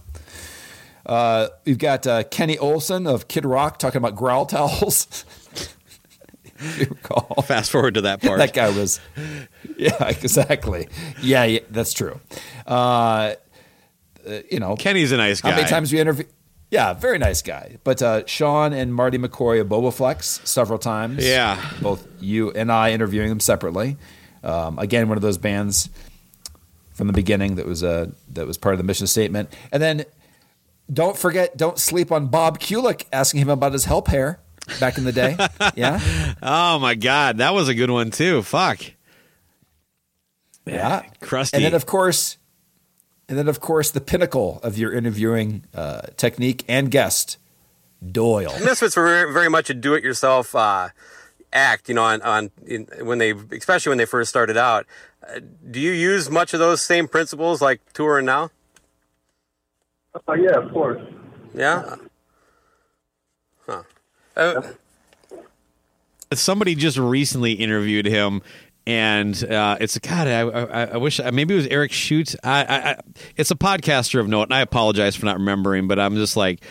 Uh, we've got uh, Kenny Olson of Kid Rock talking about growl towels. you recall? Fast forward to that part. that guy was, yeah, exactly. Yeah, yeah that's true. Uh, uh, you know, Kenny's a nice guy. how many times we interview? Yeah, very nice guy. But uh, Sean and Marty McCoy of Bobaflex several times. Yeah. both you and I interviewing them separately. Um, again, one of those bands from the beginning that was uh, that was part of the mission statement. And then don't forget, don't sleep on Bob Kulick asking him about his help hair back in the day. yeah, Oh my god, that was a good one too. Fuck. yeah, Crusty. And then of course, and then of course, the pinnacle of your interviewing uh, technique and guest, Doyle. Misfits were very, very much a do-it-yourself uh, act, you know, on, on in, when they, especially when they first started out. Uh, do you use much of those same principles like touring now? Oh yeah, of course. Yeah. Huh. Uh, somebody just recently interviewed him and uh, it's a God. I, I, I wish maybe it was Eric Schutz. I, I, I, it's a podcaster of note, and I apologize for not remembering. But I'm just like,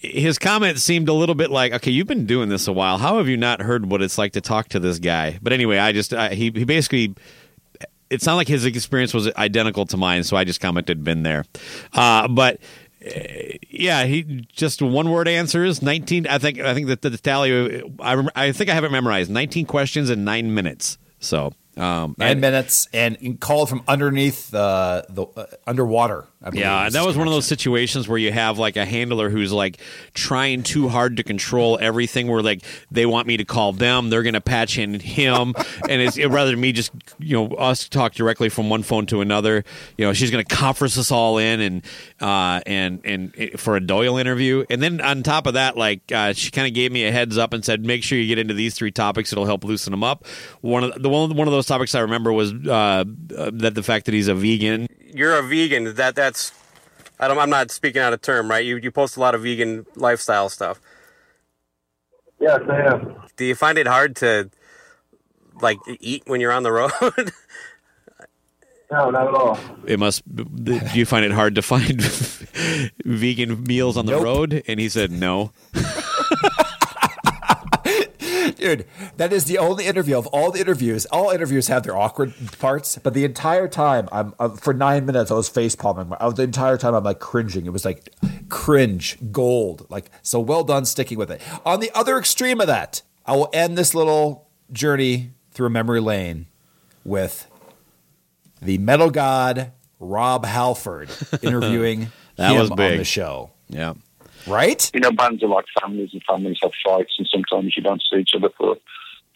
his comment seemed a little bit like, okay, you've been doing this a while. How have you not heard what it's like to talk to this guy? But anyway, I just I, he he basically. It sounded like his experience was identical to mine, so I just commented, "Been there," uh, but yeah, he just one word answers. Nineteen. I think. I think that the, tally. I I think I have it memorized. Nineteen questions in nine minutes. So um, Nine I- minutes and called from underneath uh, the uh, underwater. I believe Yeah, is that was one of those situations where you have like a handler who's like trying too hard to control everything. Where like they want me to call them, they're going to patch in him, and it's rather than me just you know us talk directly from one phone to another. You know, she's going to conference us all in and uh, and and for a Doyle interview, and then on top of that, like uh, she kind of gave me a heads up and said, make sure you get into these three topics; it'll help loosen them up. One of the one one of those topics I remember was uh, uh, that the fact that he's a vegan. you're a vegan. That that's. I don't, I'm not speaking out of term, right? You you post a lot of vegan lifestyle stuff. Yes, I am. Do you find it hard to like eat when you're on the road? No, not at all. it must do you find it hard to find vegan meals on the Nope. road and he said no Dude, that is the only interview of all the interviews. All interviews have their awkward parts, but the entire time, I'm uh, for nine minutes, I was face palming. I The entire time, I'm like cringing. It was like cringe gold. Like so, well done sticking with it. On the other extreme of that, I will end this little journey through memory lane with the metal god Rob Halford interviewing That him was big. on the show. yeah Right? You know, bands are like families, and families have fights, and sometimes you don't see each other for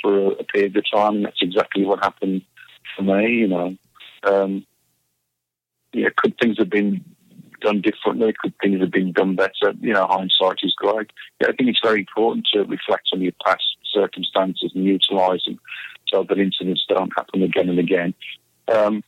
for a period of time. And that's exactly what happened for me. You know, um, yeah, could things have been done differently? Could things have been done better? You know, hindsight is great. Yeah, I think it's very important to reflect on your past circumstances and utilise them so that incidents don't happen again and again. Um,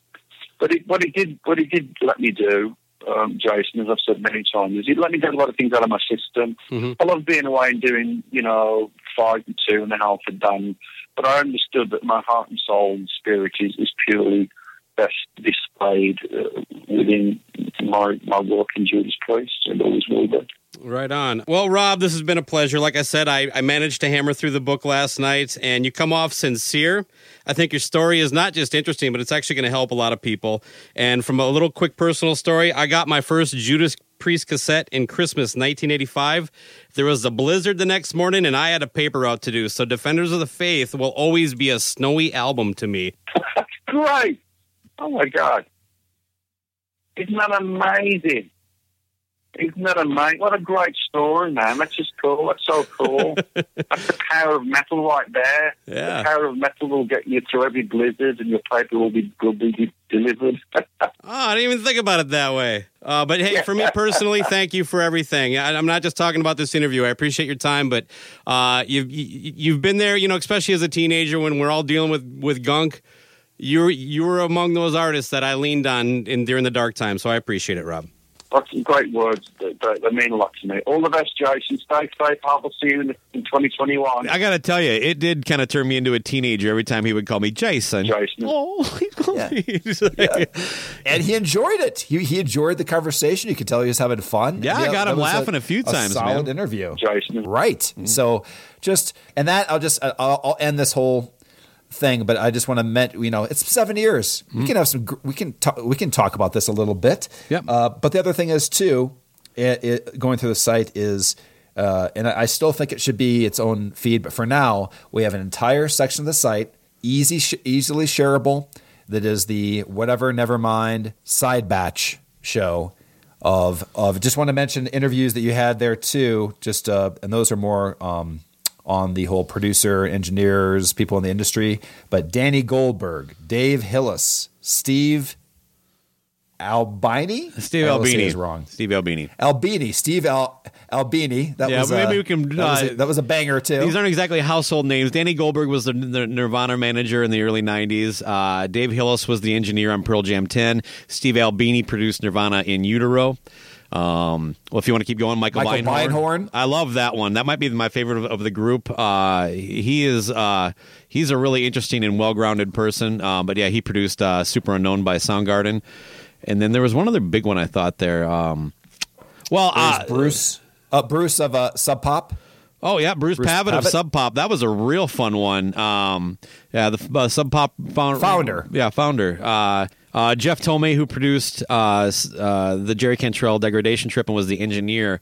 but it, what it did, what it did let me do, um, Jason, as I've said many times, is it let me get a lot of things out of my system. I love being away and doing, you know, five and two and a half a done. But I understood that my heart and soul and spirit is, is purely best displayed uh, within my my work in Judas Priest and always will be. Right on. Well, Rob, this has been a pleasure. Like I said, I, I managed to hammer through the book last night, and you come off sincere. I think your story is not just interesting, but it's actually going to help a lot of people. And from a little quick personal story, I got my first Judas Priest cassette in Christmas 1985. There was a blizzard the next morning, and I had a paper route to do. So, Defenders of the Faith will always be a snowy album to me. Great. Oh my God. Isn't that amazing? Isn't that amazing? What a great story, man. That's just cool. That's so cool. That's the power of metal right there. Yeah. The power of metal will get you through every blizzard and your paper will be, will be delivered. Oh, I didn't even think about it that way. Uh, but hey, for me personally, thank you for everything. I, I'm not just talking about this interview. I appreciate your time, but uh, you've you, you've been there, you know, especially as a teenager when we're all dealing with with gunk. You you were among those artists that I leaned on in during the dark time. So I appreciate it, Rob. That's some great words. They, they, they mean a lot to me. All the best, Jason. Stay safe. I'll see you in, in 2021. I got to tell you, it did kind of turn me into a teenager every time he would call me Jason. Jason. Oh, he called Yeah. me. He's like- and he enjoyed it. He, he enjoyed the conversation. You could tell he was having fun. Yeah, I got him laughing a few times, Solid man. interview. Jason. Right. Mm-hmm. So just and that I'll just I'll, I'll end this whole thing, but I just want to met you know it's seven years. We can have some we can talk, we can talk about this a little bit. Mm-hmm. Yep. Uh, but the other thing is too, it, it, going through the site is. Uh, and I I still think it should be its own feed, but for now, we have an entire section of the site, easy, sh- easily shareable, that is the whatever, never mind side batch show of of just want to mention interviews that you had there too. Just uh, and those are more um, on the whole producer, engineers, people in the industry. But Danny Goldberg, Dave Hillis, Steve Albini, Steve I always Albini his wrong. Steve Albini. Albini, Steve Al- Albini. That Yeah, was maybe uh, we can, That, was uh, a, that was a banger too. These aren't exactly household names. Danny Goldberg was the, the Nirvana manager in the early 90s. Uh, Dave Hillis was the engineer on Pearl Jam 10. Steve Albini produced Nirvana in Utero. Um, well, if you want to keep going, Michael, Michael Beinhorn. Beinhorn. I love that one. That might be my favorite of, of the group. Uh, he is uh, he's a really interesting and well-grounded person. Uh, but yeah, he produced uh, Superunknown by Soundgarden. And then there was one other big one I thought there. Um, well, uh, Bruce, uh, Bruce of uh, Sub Pop. Oh yeah, Bruce, Bruce Pavitt, of Sub Pop. That was a real fun one. Um, yeah, the uh, Sub Pop founder. Founder. Yeah, founder. Uh, Jeff Tomei, who produced uh, uh, the Jerry Cantrell Degradation Trip and was the engineer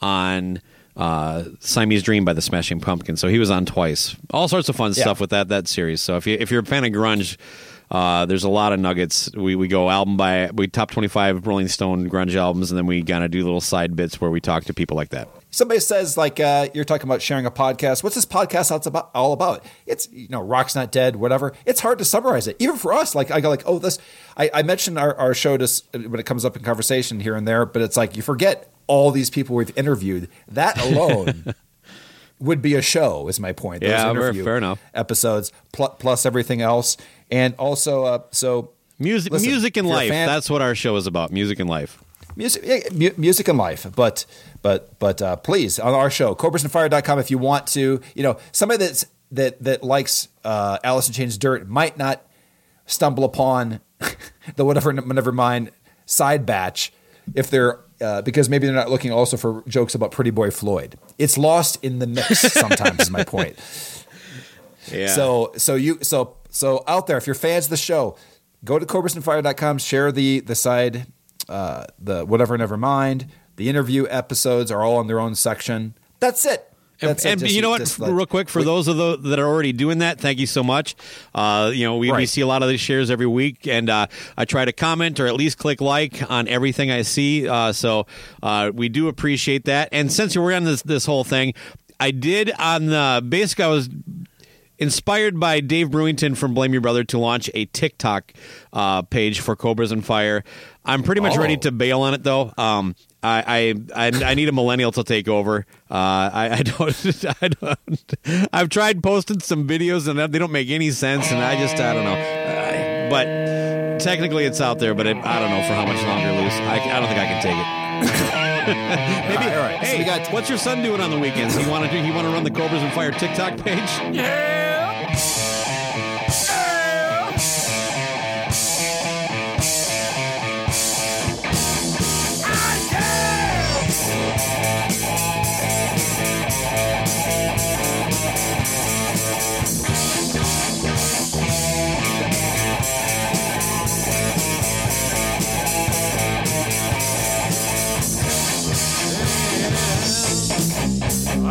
on uh, Siamese Dream by the Smashing Pumpkins. So he was on twice. All sorts of fun Yeah. stuff with that that series. So if you if you're a fan of grunge. Uh, there's a lot of nuggets. We we go album by we top 25 Rolling Stone grunge albums, and then we kind of do little side bits where we talk to people like that. Somebody says like uh, you're talking about sharing a podcast. What's this podcast all about? All about? It's you know, rock's not dead. Whatever. It's hard to summarize it, even for us. Like I go like, oh, this. I, I mentioned our, our show just when it comes up in conversation here and there, but it's like you forget all these people we've interviewed. That alone would be a show. Is my point? Those Yeah, fair- enough. Episodes pl- plus everything else, and also uh, so Music, Listen, music and if you're a life. fan- That's what our show is about. Music and life. Music, music and life. But but but uh, please on our show, cobrasandfire.com if you want to, you know, somebody that's that that likes uh, Alice in Chains Dirt might not stumble upon the whatever never mind side batch if they're uh, because maybe they're not looking also for jokes about Pretty Boy Floyd. It's lost in the mix sometimes. is my point. Yeah. So so you so so out there, if you're fans of the show, go to cobrasandfire.com, share the the side, uh, the whatever, never mind. The interview episodes are all in their own section. That's it. And, That's it. and Just- you know what? like- Real quick, for those of those that are already doing that, thank you so much. Uh, you know, we, we see a lot of these shares every week, and uh, I try to comment or at least click like on everything I see. Uh, so uh, we do appreciate that. And since we're on this this whole thing, I did on the basically I was inspired by Dave Brewington from Blame Your Brother to launch a TikTok uh, page for Cobras and Fire. I'm pretty much Oh. ready to bail on it though. Um, I, I I I need a millennial to take over. Uh, I, I don't I don't. I've tried posting some videos and they don't make any sense, and I just I don't know. Uh, but technically, it's out there, but it, I don't know for how much longer. Loose, I, I don't think I can take it. Maybe. All right, so Hey, we got- what's your son doing on the weekends? He want to do? He want to run the Cobras and Fire TikTok page? Morning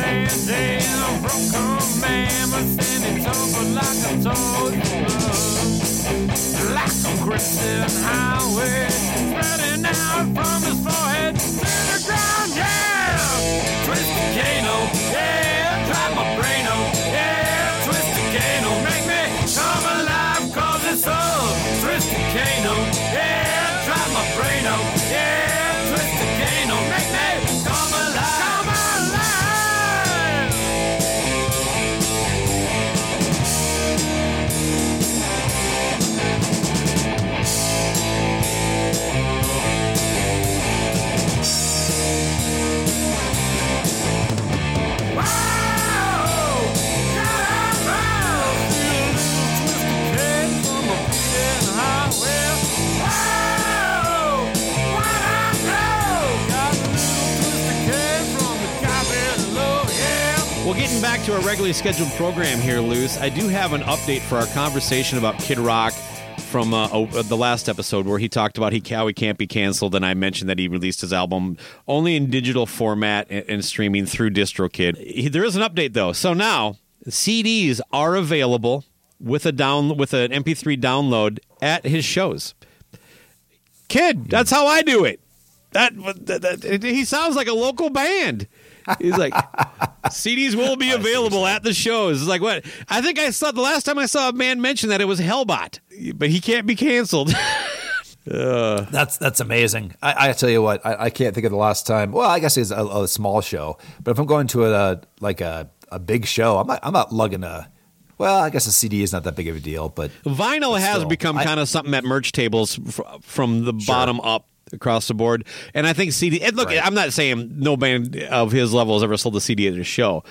standing, broke commandments, and it's over like told. Like a Christian highway, spreading out from his Getting back to our regularly scheduled program here, Luce, I do have an update for our conversation about Kid Rock from uh, the last episode where he talked about he how he can't be canceled, and I mentioned that he released his album only in digital format and, and streaming through DistroKid. He, there is an update though, so now CDs are available with a down with an MP3 download at his shows. Kid, that's how I do it. That, that, that he sounds like a local band. He's like, CDs will be available at the shows. It's like what? I think I saw the last time I saw a man mention that it was Hellbot, but he can't be canceled. Uh. That's that's amazing. I, I tell you what, I, I can't think of the last time. Well, I guess it's a, a small show, but if I'm going to a like a, a big show, I'm not, I'm not lugging a. Well, I guess a CD is not that big of a deal, but Vinyl has still, become I- kind of something at merch tables fr- from the bottom up across the board. And I think CD. And look, Right. I'm not saying no band of his level has ever sold a CD at a show,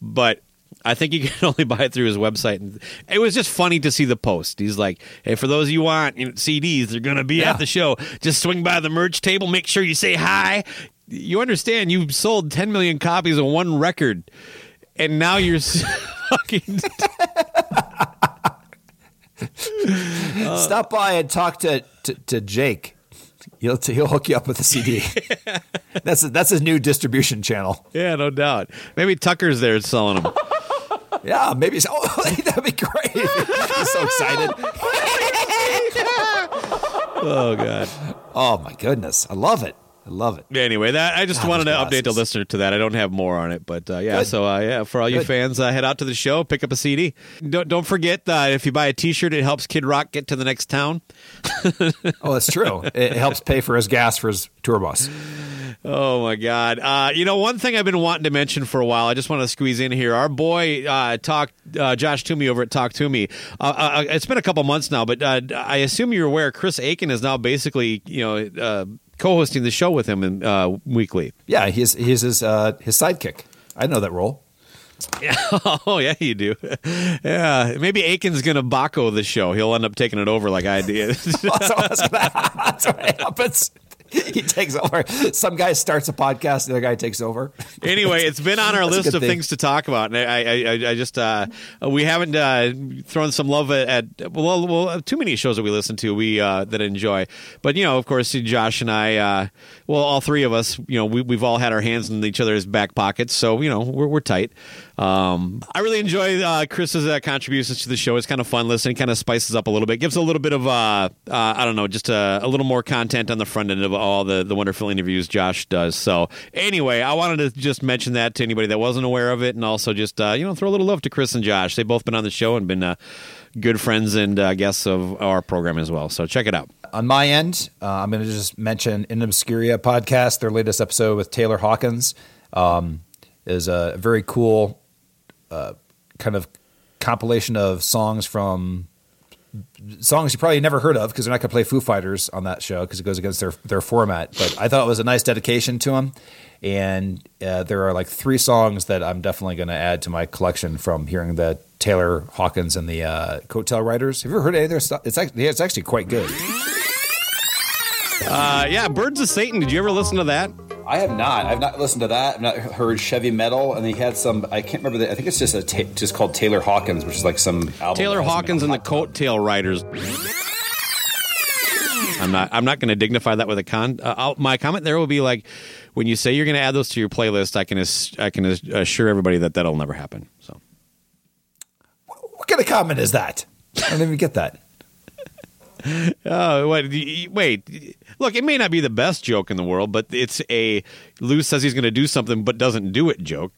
but. I think you can only buy it through his website. And it was just funny to see the post. He's like, "Hey, for those of you want you know, CDs, they're going to be Yeah. at the show. Just swing by the merch table. Make sure you say hi. You understand? You sold 10 million copies of one record, and now you're fucking uh, stop by and talk to to, to Jake. He'll he'll hook you up with a CD. that's that's his new distribution channel. yeah, no doubt. Maybe Tucker's there selling them. Yeah, maybe. So, oh, that'd be great. He's so excited. Oh god. Oh my goodness, I love it. I love it. Anyway, that I just God, wanted to those update the listener to that. I don't have more on it, but uh, yeah. Good. So uh, yeah, for all you Good. fans, uh, head out to the show, pick up a CD. Don't don't forget uh, if you buy a T-shirt, it helps Kid Rock get to the next town. Oh, that's true. it, helps pay for his gas for his tour bus. Oh my God! Uh, you know, one thing I've been wanting to mention for a while. I just want to squeeze in here. Our boy, uh, talk uh, Josh Toomey over at Talk Toomey. Uh, uh, it's been a couple months now, but uh, I assume you're aware. Chris Aiken is now basically, you know, uh, co-hosting the show with him in, uh, weekly. Yeah, he's he's his uh, his sidekick. I know that role. Yeah. oh yeah, you do. yeah, maybe Aiken's gonna Baco the show. He'll end up taking it over like I did. that's, what, that's what happens. He takes over. Some guy starts a podcast, the other guy takes over. anyway, it's been on our list of thing. things to talk about, and I, I, I, just uh, we haven't uh, thrown some love at, at well, well, too many shows that we listen to we uh, that enjoy. But you know, of course, Josh and I, uh, well, all three of us, you know, we, we've all had our hands in each other's back pockets, so you know, we're, we're tight. Um, I really enjoy uh, Chris's uh, contributions to the show. It's kind of fun listening, kind of spices up a little bit, gives a little bit of uh, uh, I don't know, just a, a little more content on the front end of all the the wonderful interviews Josh does. So anyway, I wanted to just mention that to anybody that wasn't aware of it, and also just uh, you know throw a little love to Chris and Josh. They've both been on the show and been uh, good friends and guests of our program as well. So check it out. On my end, uh, I'm going to just mention In Obscuria podcast. Their latest episode with Taylor Hawkins um, is a very cool uh, kind of compilation of songs from songs you probably never heard of because they're not going to play Foo Fighters on that show because it goes against their their format. But I thought it was a nice dedication to them, and uh, there are like three songs that I'm definitely going to add to my collection from hearing the Taylor Hawkins and the uh, Coattail Riders. Have you ever heard any of their stuff? It's actually yeah, it's actually quite good. Uh, yeah, Birds of Satan. Did you ever listen to that? I have not. I've not listened to that. I've not heard Chevy Metal, and he had some. I can't remember. The, I think it's just a ta- just called Taylor Hawkins, which is like some album. Taylor Hawkins and the Coattail Riders. I'm not. I'm not going to dignify that with a con. Uh, I'll, my comment there will be like, when you say you're going to add those to your playlist, I can ass- I can assure everybody that that'll never happen. So What kind of comment is that? I don't even get that. Oh, y- Wait. Look, it may not be the best joke in the world, but it's a Lou says he's going to do something but doesn't do it joke.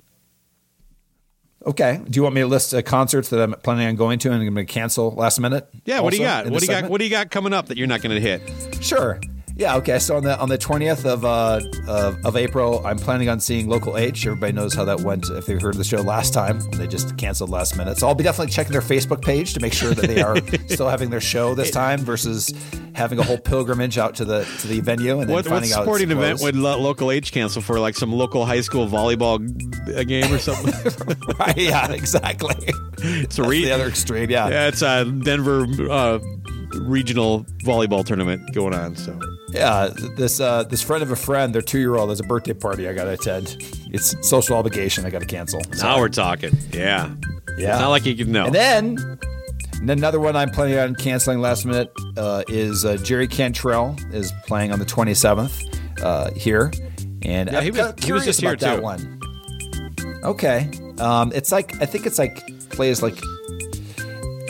Okay. Do you want me to list uh, concerts that I'm planning on going to and I'm going to cancel last minute? Yeah. What do you got? What do you got? What do you got coming up that you're not going to hit? Sure. Yeah. Okay. So on the on the twentieth of uh of, of April, I'm planning on seeing Local H. Everybody knows how that went. If they heard the show last time, they just canceled last minute. So I'll be definitely checking their Facebook page to make sure that they are still having their show this time versus having a whole pilgrimage out to the to the venue and then What, what finding out sporting it's event would lo- local H cancel for? Like some local high school volleyball game or something? right? Yeah. Exactly. it's a re- the other extreme. Yeah. Yeah, it's a Denver uh, regional volleyball tournament going on. So Yeah, this uh, this friend of a friend, their two year old, has a birthday party I got to attend. It's social obligation. I got to cancel. now we're talking. Yeah, Yeah. It's not like you can know. And then and another one I'm planning on canceling last minute uh, is uh, Jerry Cantrell is playing on the 27th uh, here, and Yeah, I'm he was- he was just here, about that too. one. Okay, um, it's like I think it's like plays like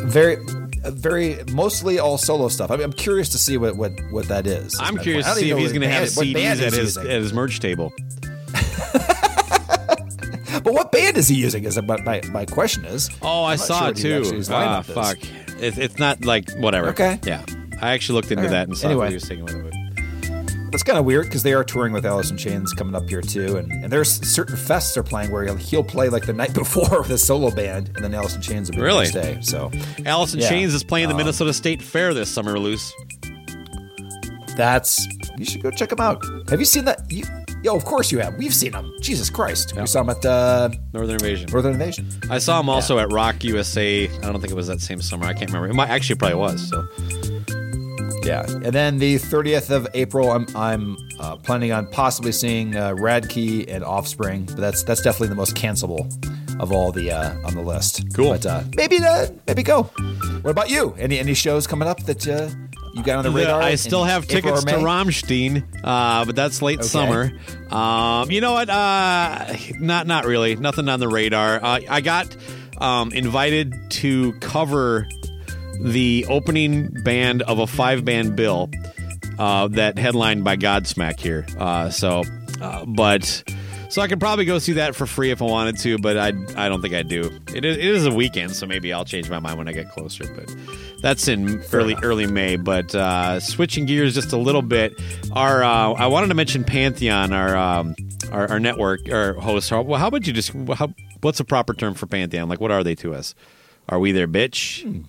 very. Very mostly all solo stuff. I mean, I'm curious to see what what, what that is. I'm curious point. To see if he's going to have band- what band CDs at his using. at his merch table. But what band is he using? Is what my, my question is. Oh, I saw sure it too. Ah, fuck. It, it's not like whatever. Okay. Yeah, I actually looked into right. that and saw Anyway. what he was taking with it. That's kind of weird because they are touring with Alice in Chains coming up here too, and, and there's certain fests they're playing where he'll, he'll play like the night before with a solo band, and then Alice in Chains will be Really? the next day. So Alice in Yeah. Chains is playing the Um, Minnesota State Fair this summer, Loose. that's you should go check them out. Have you seen that? You, yo, of course you have. We've seen them. Jesus Christ, we saw them at uh, Northern Invasion. Northern Invasion. I saw him also at Rock USA. I don't think it was that same summer. I can't remember. It might actually probably was. So Yeah, and then the 30th of April, I'm I'm uh, planning on possibly seeing uh, Radkey and Offspring, but that's that's definitely the most cancelable of all the uh, on the list. Cool. but uh, maybe uh, maybe go. What about you? Any any shows coming up that uh, you got on the radar? I still have April tickets to May? Rammstein, uh, but that's late summer. Um, you know what? Uh, not not really. Nothing on the radar. Uh, I got um, invited to cover the opening band of a five band bill uh, that headlined by Godsmack here. Uh, so, uh, but. So I could probably go see that for free if I wanted to, but I I don't think I do. It is, it is a weekend, so maybe I'll change my mind when I get closer. But that's in early early May. But uh, switching gears just a little bit, our uh, I wanted to mention Pantheon, our um, our, our network our host. How, well, how about you just how, what's a proper term for Pantheon? Like, what are they to us? Are we their bitch?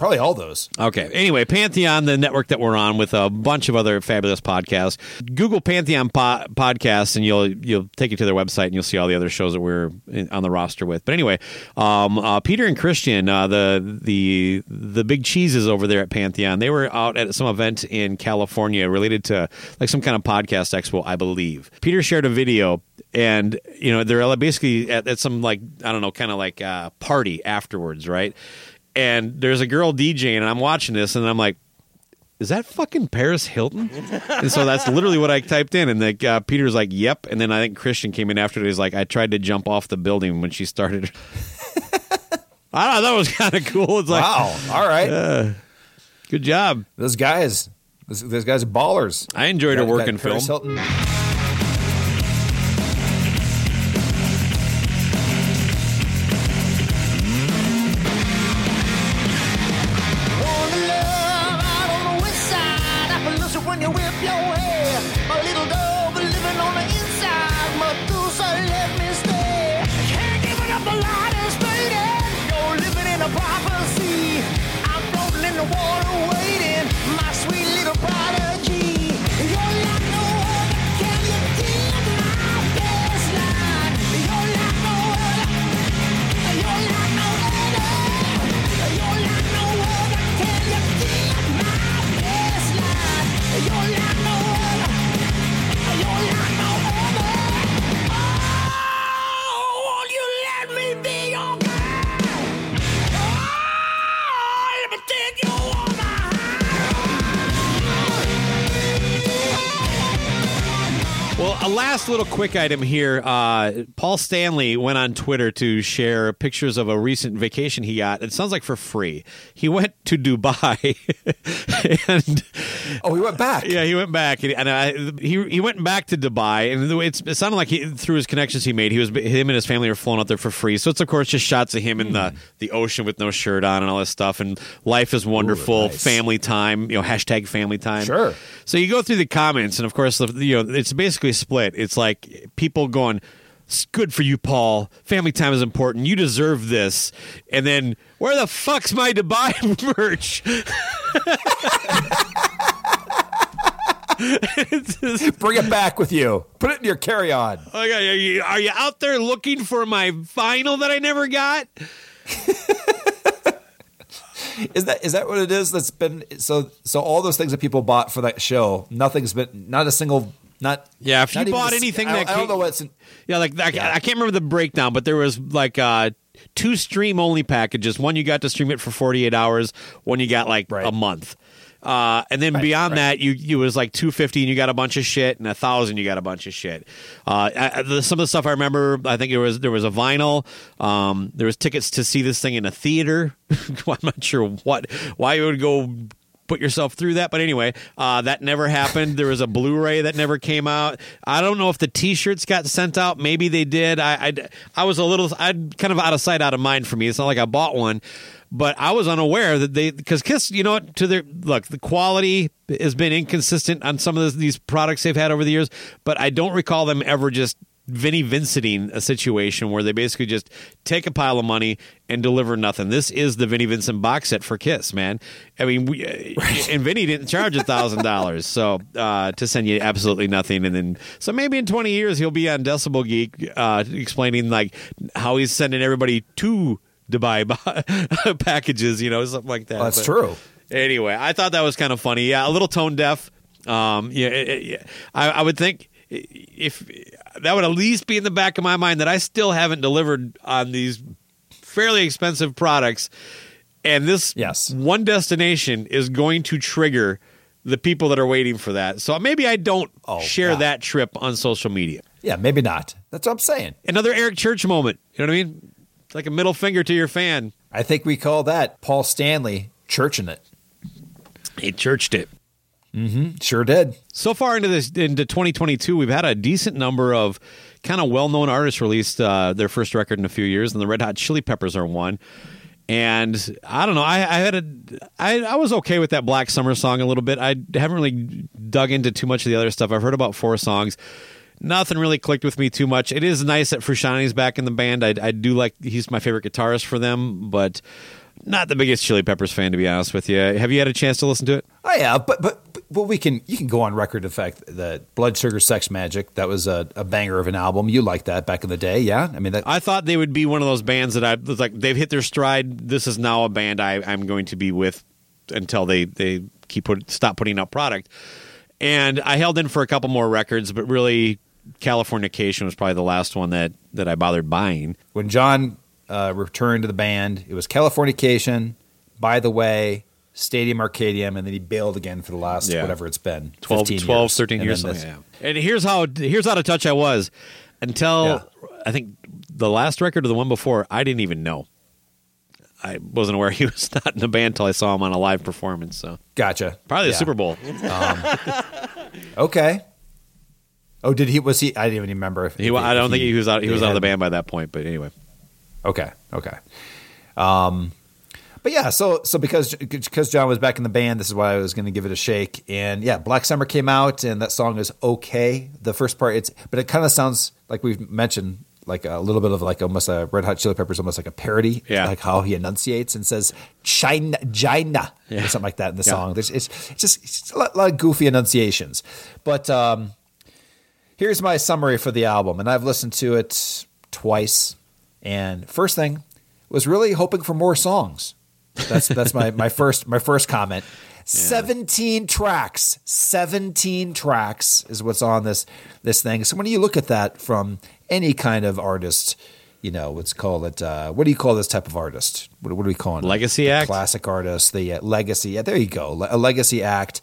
Probably all those. Okay. Anyway, Pantheon, the network that we're on with a bunch of other fabulous podcasts. Google Pantheon po- podcasts, and you'll you'll take you to their website, and you'll see all the other shows that we're in, on the roster with. But anyway, um, uh, Peter and Christian, uh, the the the big cheeses over there at Pantheon, they were out at some event in California related to like some kind of podcast expo, I believe. Peter shared a video and you know they're basically at, at some like I don't know, kind of like uh, party afterwards, right? And there's a girl DJing, and I'm watching this, and I'm like, "Is that fucking Paris Hilton?" and so that's literally what I typed in, and like uh, Peter's like, "Yep," and then I think Christian came in after it. He's like, "I tried to jump off the building when she started." I don't know. That was kind of cool. It's like, wow. All right. good job. those guys. Those, those guys are ballers. I enjoyed her Got- work in film. Paris Hilton. Quick item here. Uh, Paul Stanley went on Twitter to share pictures of a recent vacation he got. It sounds like for free. He went to Dubai, and Oh, he went back. yeah, he went back, and, and I, he he went back to Dubai, and it's, it sounded like he, through his connections he made, he was him and his family were flown out there for free. So it's of course just shots of him in the the ocean with no shirt on and all this stuff, and life is wonderful, nice. family time, you know, hashtag family time. Sure. So you go through the comments, and of course, the, you know, it's basically split. It's like people going. It's good for you, Paul. Family time is important. You deserve this. And then, where the fuck's my Dubai merch? Just- Bring it back with you. Put it in your carry on. Like, are you, are you out there looking for my vinyl that I never got? Is that is that what it is? That's been so so all those things that people bought for that show. Nothing's been not a single not. Yeah, if you not even bought anything I, that I don't came- know what's. In, Yeah, like I, Yeah. I can't remember the breakdown, but there was like uh, two stream only packages. One you got to stream it for 48 hours. One you got like Right. a month. Uh, and then beyond right. that, you you was like two fifty, and you got a bunch of shit, and a thousand, you got a bunch of shit. Uh, I- the, some of the stuff I remember, I think there was there was a vinyl. Um, there was tickets to see this thing in a theater. I'm not sure what why you would go put yourself through that. But anyway, uh, that never happened. There was a Blu-ray that never came out. I don't know if the T-shirts got sent out. Maybe they did. I I, I was a little. I kind of out of sight, out of mind for me. It's not like I bought one. But I was unaware that they because Kiss, you know, what, to their look, the quality has been inconsistent on some of these, these products they've had over the years. But I don't recall them ever just Vinnie Vincenting a situation where they basically just take a pile of money and deliver nothing. This is the Vinnie Vincent box set for Kiss, man. I mean, we, and Vinnie didn't charge a thousand dollars, so uh, to send you absolutely nothing, and then so maybe in twenty years he'll be on Decibel Geek uh, explaining like how he's sending everybody to Dubai packages, you know, something like that. That's But- true. Anyway, I thought that was kind of funny. Yeah, a little tone deaf. Um, yeah, it- it- yeah. I, I would think if that would at least be in the back of my mind that I still haven't delivered on these fairly expensive products, and this Yes. one destination is going to trigger the people that are waiting for that. So maybe I don't Oh, share yeah. that trip on social media. Yeah, maybe not. That's what I'm saying. Another Eric Church moment. You know what I mean? It's like a middle finger to your fan. I think we call that Paul Stanley churching it. He churched it. Sure did. so far into this into 2022 we've had a decent number of kind of well-known artists released uh, their first record in a few years and the red hot chili peppers are one and i don't know i, I had a I, I was okay with that black summer song a little bit i haven't really dug into too much of the other stuff i've heard about four songs Nothing really clicked with me too much. It is nice that Frusciante's back in the band. I, I do like he's my favorite guitarist for them, but not the biggest Chili Peppers fan to be honest with you. Have you had a chance to listen to it? Oh yeah, but but but we can you can go on record the fact that Blood Sugar Sex Magik that was a, a banger of an album. You liked that back in the day, yeah? I mean that I thought they would be one of those bands that I was like they've hit their stride. This is now a band I, I'm going to be with until they they keep put stop putting out product. And I held in for a couple more records, but really Californication was probably the last one that that I bothered buying. when John uh, returned to the band, it was Californication, By the Way, Stadium Arcadium, and then he bailed again for the last Yeah. whatever it's been 12, 15 12 years. 13 And years. this- yeah. And here's how here's how out of touch I was until Yeah. I think the last record or the one before I didn't even know. I wasn't aware he was not in the band until I saw him on a live performance. So Gotcha. probably the Yeah. Super Bowl. Okay. Oh, did he? Was he? I didn't even remember. If, He, if I don't if think he was out. He was out of the band by that point. But anyway, Okay, okay. Um, but yeah, so so because because John was back in the band, this is why I was going to give it a shake. And yeah, Black Summer came out, and that song is okay. The first part, it's but it kind of sounds like we've mentioned like a little bit of like almost a Red Hot Chili Peppers, almost like a parody, Yeah. like how he enunciates and says China, China, Yeah. or something like that in the Yeah. song. There's, it's, it's just it's just a lot, lot of goofy enunciations, but um, here's my summary for the album, and I've listened to it twice. And first thing was really hoping for more songs. That's that's my my first my first comment. 17 tracks. 17 tracks is what's on this this thing. So when you look at that from any kind of artist you know let's call it uh, what do you call this type of artist? What, what do we call it? Legacy The act? classic artist the uh, legacy yeah there you go. Le- a legacy act.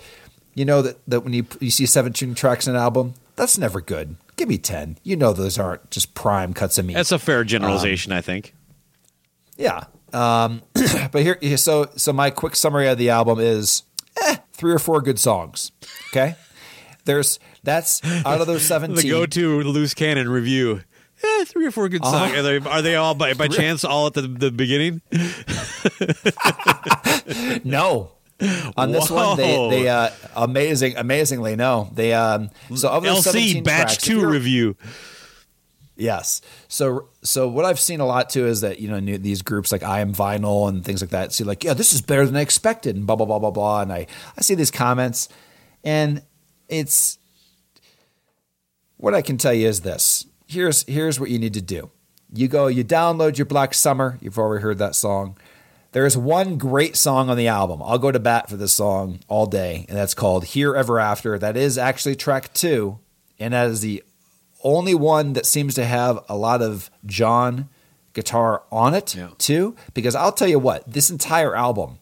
You know that, that when you you see 17 tracks in an album that's never good. Give me 10 you know those aren't just prime cuts of meat That's a fair generalization, I think. yeah. Um, but here, so so my quick summary of the album is eh, three or four good songs. Okay, there's that's out of those seventeen. The go-to loose cannon review. Eh, three or four good Uh-huh. songs. Are they, are they all by, by chance all at the, the beginning? no. On this one, they, they uh, amazing, amazingly no. They um, so of those LC 17 batch tracks, two review. Yes. So so what I've seen a lot too is that you know these groups like I Am Vinyl and things like that see like yeah this is better than I expected and blah blah blah blah blah. And I I see these comments and it's what I can tell you is this. Here's here's what you need to do. You go you download your Black Summer. You've already heard that song. There's one great song on the album. I'll go to bat for this song all day. And that's called Here Ever After. That is actually track two. And that is the only one that seems to have a lot of John guitar on it Yeah. too. Because I'll tell you what, this entire album,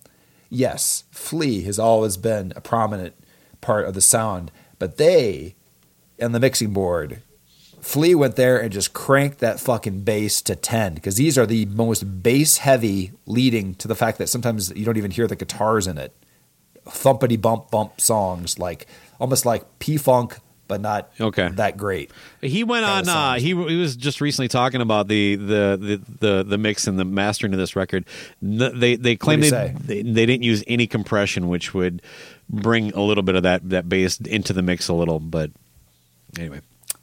yes, Flea has always been a prominent part of the sound, but they and the mixing board, Flea went there and just cranked that fucking bass to 10 because these are the most bass heavy leading to the fact that sometimes you don't even hear the guitars in it. Thumpity bump bump songs like almost like P Funk, but not Okay. that great. He went on. Uh, he he was just recently talking about the the the the, the mix and the mastering of this record. N- They they claim they, they they didn't use any compression, which would bring a little bit of that that bass into the mix a little. But anyway,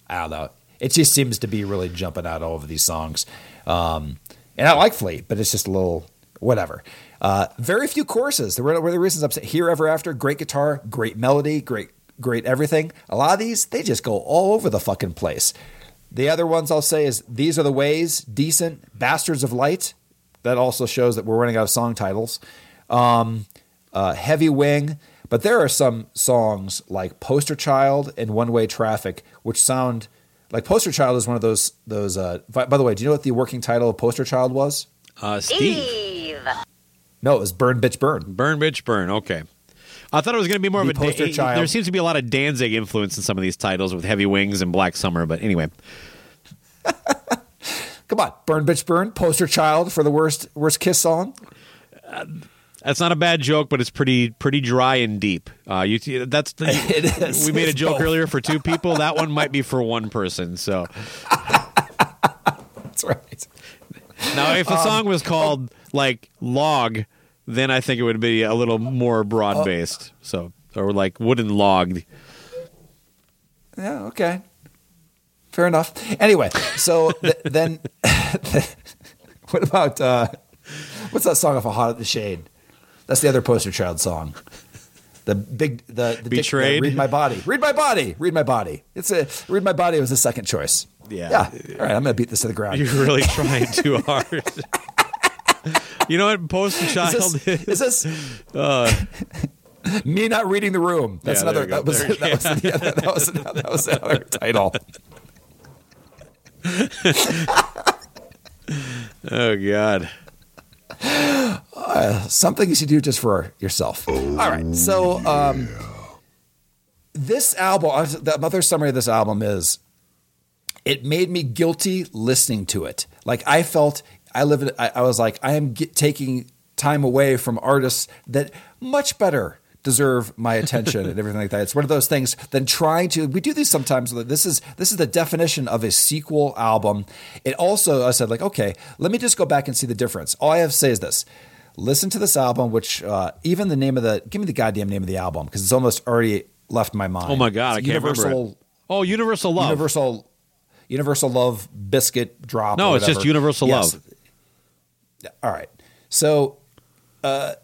I don't know. It just seems to be really jumping out all over these songs. Um, and I like Flea, but it's just a little whatever. Uh, very few choruses. There were, were the reasons I'm saying here ever after. Great guitar, great melody, great great everything. A lot of these they just go all over the fucking place. The other ones I'll say is these are the ways decent. Bastards of Light. That also shows that we're running out of song titles. Um, uh, Heavy Wing. But there are some songs like Poster Child and One Way Traffic, which sound like Poster Child is one of those those. Uh, by, by the way, do you know what the working title of Poster Child was? uh, Steve, No, it was Burn Bitch Burn. burn, bitch, burn. Okay. I thought it was going to be more The of a poster Da- child. There seems to be a lot of Danzig influence in some of these titles with Heavy Wings and Black Summer. But anyway, Come on, Burn Bitch Burn. Poster Child for the worst worst Kiss song. That's not a bad joke, but it's pretty pretty dry and deep. Uh, you that's the, is. We made a joke both. earlier for two people. That one might be for one person. So That's right. now, if a Um, song was called like log, then I think it would be a little more broad Oh. based. So or like wooden log. Yeah. Okay. Fair enough. Anyway, so th- then, what about uh, what's that song off of Hot in the Shade? That's the other Poster Child song. The big the, the dick- Betrayed? read my body. Read my body. Read my body. It's a read my body was the second choice. Yeah. Yeah. All right. I'm gonna beat this to the ground. You're really trying too hard. you know what? Poster child Is is. this, is this me not reading the room? That's Yeah, another. That was, that, was the other, that was that was the other title. oh God. something you should do just for yourself. All right. So, um, this album, uh, the other summary of this album is it made me guilty listening to it. Like, I felt, I live in, I, I was like, I am get, taking time away from artists that much better deserve my attention and everything like that. It's one of those things than trying to we do these sometimes this is this is the definition of a sequel album. It also I said like okay, let me just go back and see the difference. All I have to say is this. Listen to this album which uh, even the name of the give me the goddamn name of the album because it's almost already left my mind. Oh my God, It's I can't remember Universal it. Oh, Universal Love. Universal Universal Love biscuit drop. No, it's just. Universal Yes. Love. All right. So, uh,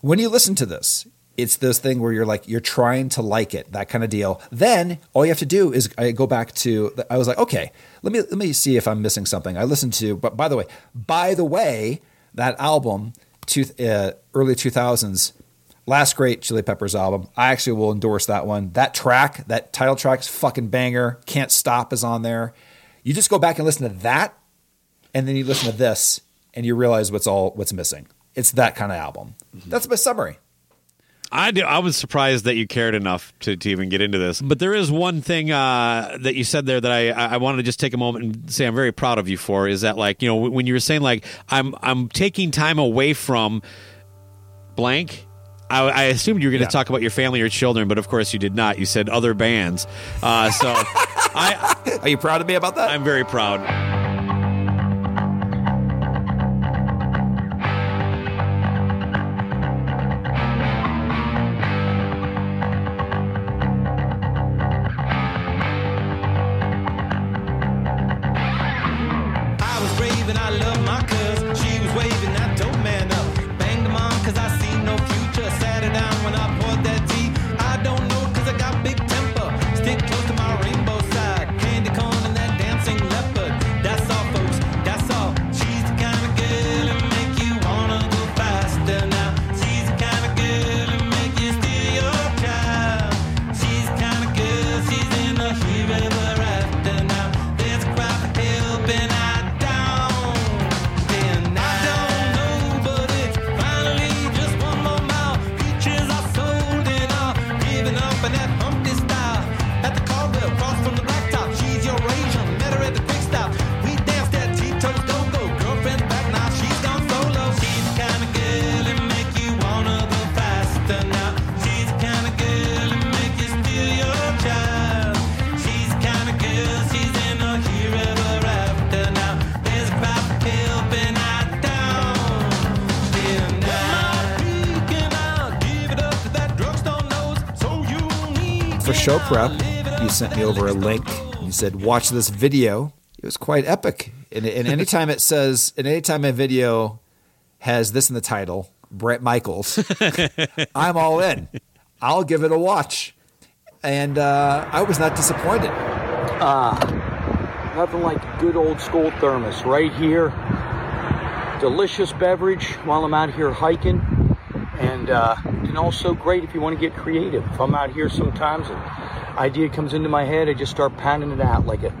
when you listen to this, it's this thing where you're like you're trying to like it, that kind of deal. Then all you have to do is I go back to I was like, okay, let me let me see if I'm missing something. I listened to, but by the way, by the way, that album, two, uh, early 2000s, last great Chili Peppers album. I actually will endorse that one. That track, that title track is fucking banger. Can't Stop is on there. You just go back and listen to that, and then you listen to this, and you realize what's all what's missing. It's that kind of album. That's my summary. I do, I was surprised that you cared enough to, to even get into this. But there is one thing uh, that you said there that I I wanted to just take a moment and say I'm very proud of you for is that like you know when you were saying like I'm I'm taking time away from blank. I, I assumed you were going to Yeah. talk about your family or children, but of course you did not. You said other bands. Uh, so I Are you proud of me about that? I'm very proud. Prep, you sent me over a link. You said, "Watch this video." It was quite epic. And, and anytime it says, and anytime a video has this in the title, Bret Michaels, I'm all in. I'll give it a watch. And uh, I was not disappointed. Uh nothing like good old school thermos right here. Delicious beverage while I'm out here hiking. And, uh, and also great if you want to get creative. If I'm out here sometimes and idea comes into my head, I just start pounding it out like a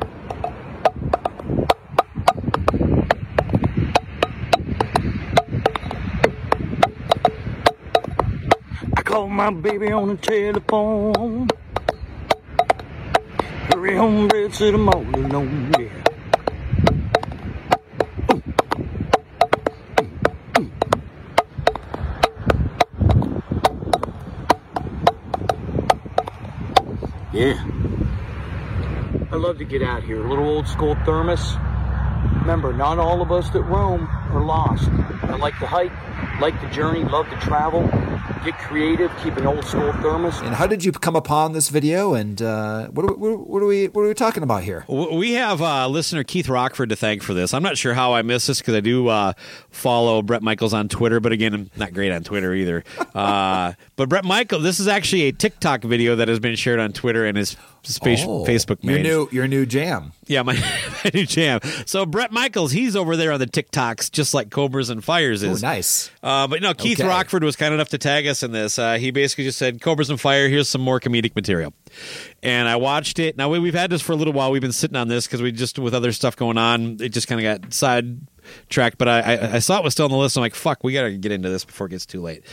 I call my baby on the telephone. Hurry home, Red all alone. Yeah. I love to get out here. A little old school thermos. Remember, not all of us that roam are lost. I like to hike, like the journey, love to travel, get creative, keep an old school thermos. And how did you come upon this video? And uh, what, are, we- what, are we what are we talking about here? We have uh, listener Keith Rockford to thank for this. I'm not sure how I missed this because I do uh, follow Bret Michaels on Twitter, but again, I'm not great on Twitter either. Uh, but Bret Michael, this is actually a TikTok video that has been shared on Twitter and his space, Oh, Facebook Your new your new jam. Yeah, my, my new jam. So Bret Michaels, he's over there on the TikToks, just like Cobras and Fires Oh, is. nice. Uh, but no, Keith Okay. Rockford was kind enough to tag us in this. Uh, he basically just said, "Cobras and Fire. Here's some more comedic material." And I watched it. Now we, we've had this for a little while. We've been sitting on this because we just with other stuff going on, it just kind of got sidetracked. But I, I, I saw it was still on the list. I'm like, "Fuck, we got to get into this before it gets too late."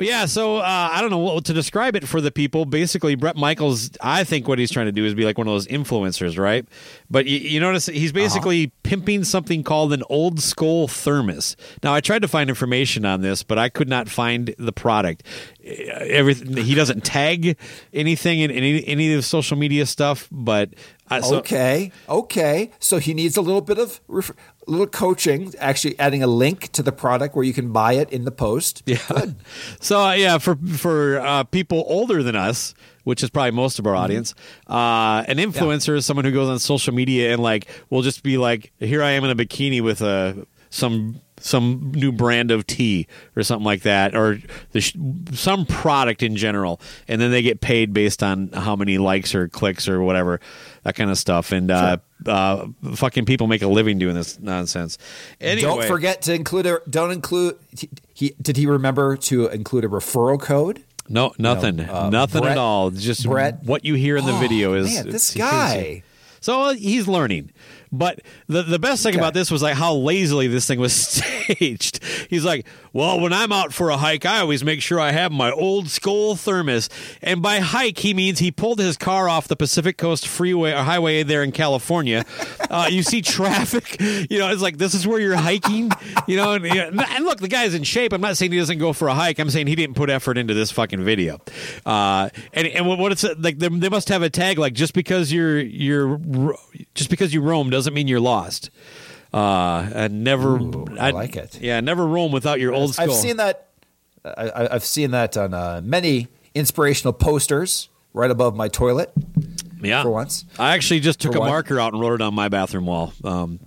Well, yeah. So uh, I don't know what to describe it for the people. Basically, Bret Michaels. I think what he's trying to do is be like one of those influencers, right? But you, you notice he's uh-huh. basically pimping something called an old school thermos. Now, I tried to find information on this, but I could not find the product. Eh, Everything he doesn't tag anything in any any of the social media stuff, but I- so- okay, okay. So he needs a little bit of ref- little coaching. Actually, adding a link to the product where you can buy it in the post. Yeah. So uh, yeah, for for uh, people older than us, which is probably most of Mm-hmm. our audience, uh, an influencer is someone who goes on social media and like will just be like, "Here I am in a bikini with a some some new brand of tea or something like that, or the sh- some product in general," and then they get paid based on how many likes or clicks or whatever that kind of stuff. And uh, uh, fucking people make a living doing this nonsense. Anyway, Don't forget to include a. Don't include. He did he remember to include a referral code? No, nothing, uh, nothing Bret- at all. Just Bret- what you hear in the Oh, video is man, this guy. So uh, he's learning. But the the best thing Okay. about this was like how lazily this thing was staged. He's like, "Well, when I'm out for a hike, I always make sure I have my old skull thermos." And by hike, he means he pulled his car off the Pacific Coast Freeway or highway there in California. Uh, you see traffic. You know, it's like this is where you're hiking. You know, and, and look, the guy's in shape. I'm not saying he doesn't go for a hike. I'm saying he didn't put effort into this fucking video. Uh, and and what it's like, they, they must have a tag like just because you're you're just because you roam doesn't mean you're lost. Uh, and never, I like it. Yeah, never roam without your old skull. I've seen that. I, I- I've seen that on uh, many inspirational posters right above my toilet. yeah, for once. I actually just took For a marker out and wrote it on my bathroom wall. Um,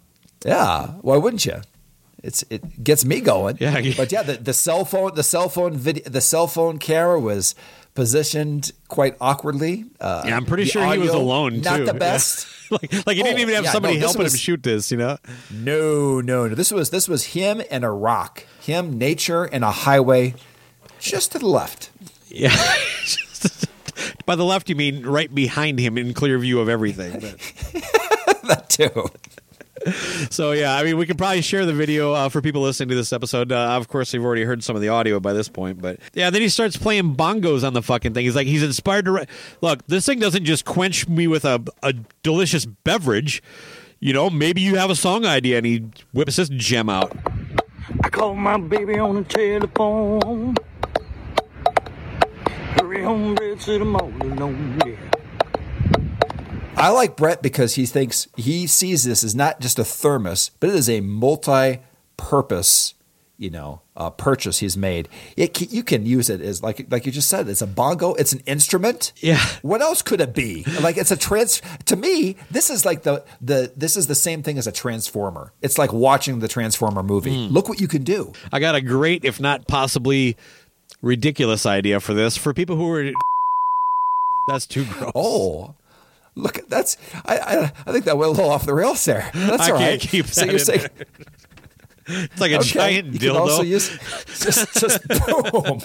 Yeah, why wouldn't you? It's it gets me going. Yeah. but yeah, the, the cell phone, the cell phone video, the cell phone camera was positioned quite awkwardly. Uh, yeah, I'm pretty sure he was audio, alone Not the best. like, like he didn't Oh, even have yeah, somebody no, helping was- him shoot this. You know. No, no, no. This was this was him and a rock. Him, nature, and a highway just to the left. Yeah. By the left, you mean right behind him in clear view of everything. That too. so yeah, I mean, we can probably share the video uh, for people listening to this episode. Uh, of course, they've already heard some of the audio by this point, but yeah, then he starts playing bongos on the fucking thing. He's like, he's inspired to write. Look, this thing doesn't just quench me with a, a delicious beverage. You know, maybe you have a song idea, and he whips this gem out. I called my baby on the telephone. Hurry home, I'm all alone. Yeah. I like Bret because he thinks he sees this as not just a thermos, but it is a multi-purpose, you know, uh, purchase he's made. It, you can use it as like like you just said. It's a bongo. It's an instrument. Yeah. What else could it be? Like it's a trans. To me, this is like the the this is the same thing as a transformer. It's like watching the Transformer movie. Hmm. Look what you can do. I got a great, if not possibly ridiculous idea for this for people who are. That's too gross. Oh. Look, at that's I, I I think that went a little off the rails there. That's I all can't right. keep so you're in saying It's like a Okay. giant You dildo. can also use just just boom.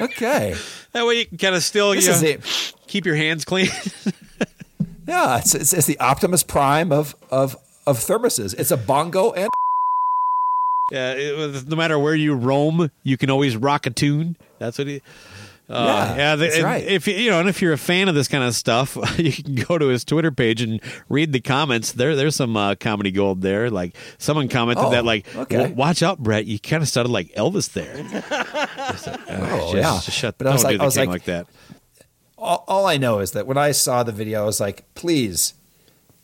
okay. that way you can kind of still This you know, keep your hands clean. Yeah, it's, it's it's the Optimus Prime of of of thermoses. It's a bongo and yeah, it no matter where you roam, you can always rock a tune. That's what he. Uh, Yeah, the- that's right. If you know, and if you're a fan of this kind of stuff, you can go to his Twitter page and read the comments. There, there's some uh, comedy gold there. Like someone commented Oh, that, like, okay. "Watch out, Bret! You kind of sounded like Elvis there." oh just, yeah. just shut. but I was don't like, I was like, like that. all, all I know is that when I saw the video, I was like, please,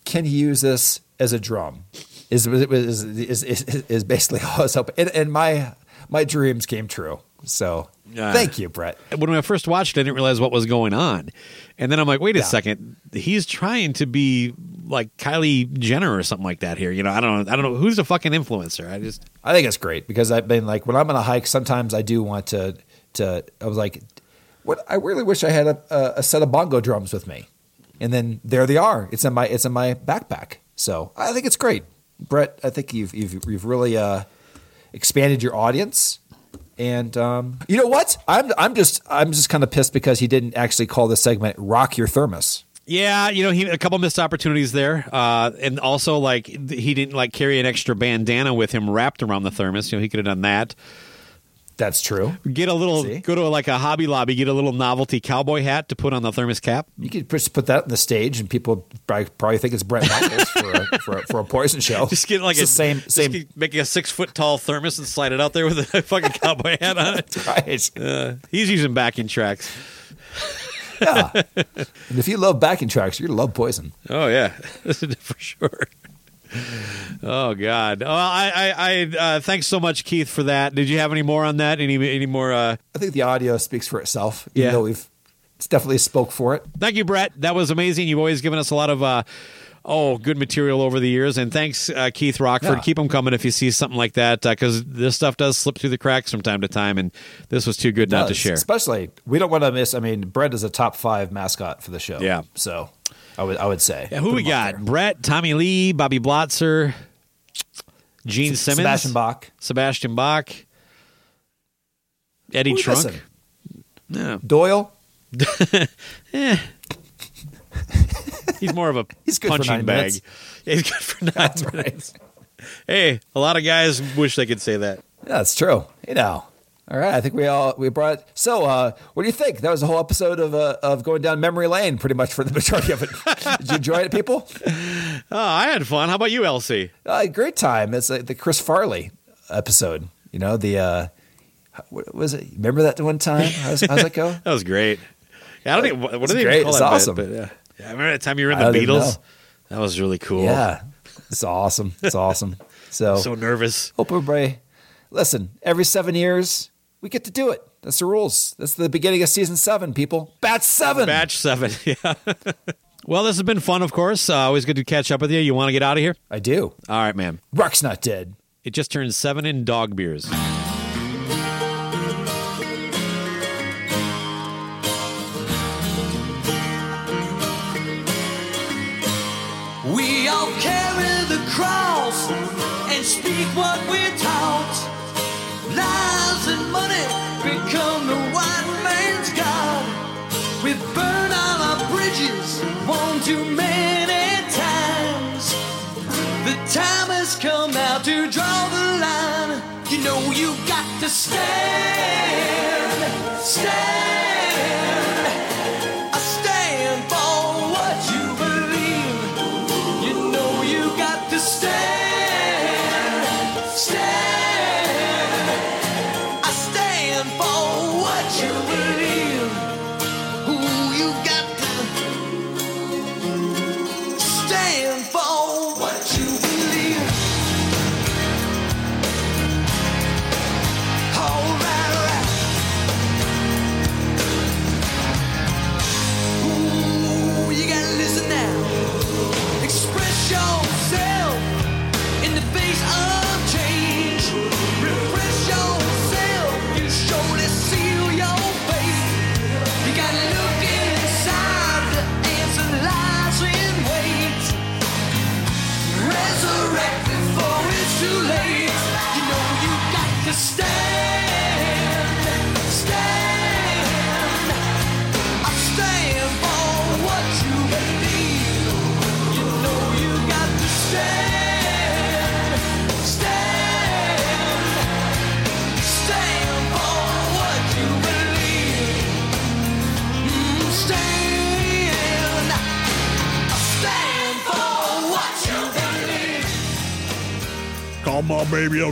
can he use this as a drum? Is is is is, is basically all I was hoping, and, and my my dreams came true. So Yeah. thank you, Bret. when I first watched it, I didn't realize what was going on. And then I'm like, wait a Yeah. second, he's trying to be like Kylie Jenner or something like that here. You know, I don't know. I don't know who's the fucking influencer. I just I think it's great because I've been like when I'm on a hike, sometimes I do want to to. I was like, what? I really wish I had a, a, a set of bongo drums with me, and then there they are. It's in my it's in my backpack. So I think it's great, Bret. I think you've you've you've really uh, expanded your audience. And um, you know what? I'm I'm just I'm just kind of pissed because he didn't actually call this segment "Rock Your Thermos." yeah, you know, he a couple missed opportunities there, uh, and also like he didn't like carry an extra bandana with him wrapped around the thermos. You know, he could have done that. That's true. Get a little, See? go to like a Hobby Lobby, get a little novelty cowboy hat to put on the thermos cap. You could just put that on the stage, and people probably, think it's Bret Michaels for a, for, a, for a poison show. Just get like It's a the same same. make a six foot tall thermos and slide it out there with a fucking cowboy hat on it. Right. Uh, he's using backing tracks. Yeah. and if you love backing tracks, you're gonna love Poison. Oh yeah, for sure. Oh God! Well, I, I, I uh, thanks so much, Keith, for that. Did you have any more on that? Any, any more? Uh... I think the audio speaks for itself. Even Yeah. though we've it's definitely spoke for it. Thank you, Bret. That was amazing. You've always given us a lot of. Uh, Oh, good material over the years, and thanks, uh, Keith Rockford. Yeah. Keep them coming if you see something like that, because this stuff does slip through the cracks from time to time, and this was too good not to share. Especially, we don't want to miss. I mean, Bret is a top five mascot for the show. Yeah. So, I would I would say. Yeah, who Put we got? there. Bret, Tommy Lee, Bobby Blotzer, Gene Simmons, Sebastian Bach, Sebastian Bach, Eddie Trunk. No, Doyle. Eh. he's more of a He's good punching bag. Yeah, he's good for nine That's minutes. right. Hey, a lot of guys wish they could say that. Yeah, that's true. You know. All right, I think we all we brought. So, uh, what do you think? That was a whole episode of uh, of going down memory lane, pretty much for the majority of it. Did you enjoy it, people? Oh, I had fun. How about you, LC? Uh, great time. It's like the Chris Farley episode. You know the uh, what was it? Remember that one time? How's, how's that go? That was great. Yeah, I don't think what, what do they great. call It's that bit? But, yeah. yeah, I remember that time you were in the Beatles. That was really cool. Yeah, it's awesome. It's awesome. So, so nervous. hope everybody listen. Every seven years, we get to do it. That's the rules. That's the beginning of season seven. People, batch seven. Batch seven. Yeah. well, this has been fun, of course. Uh, always good to catch up with you. You want to get out of here? I do. All right, man. Rock's not dead. It just turned seven in dog beers. We all carry the cross and speak what we're taught. Lies and money become the white man's God. We burn all our bridges one too many times. The time has come now to draw the line. You know you got to stand, stand.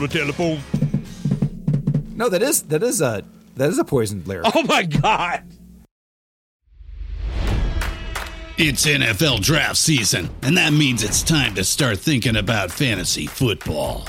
The telephone. No, that is that is a that is a poisoned lyric. Oh my God. It's NFL draft season, and that means it's time to start thinking about fantasy football.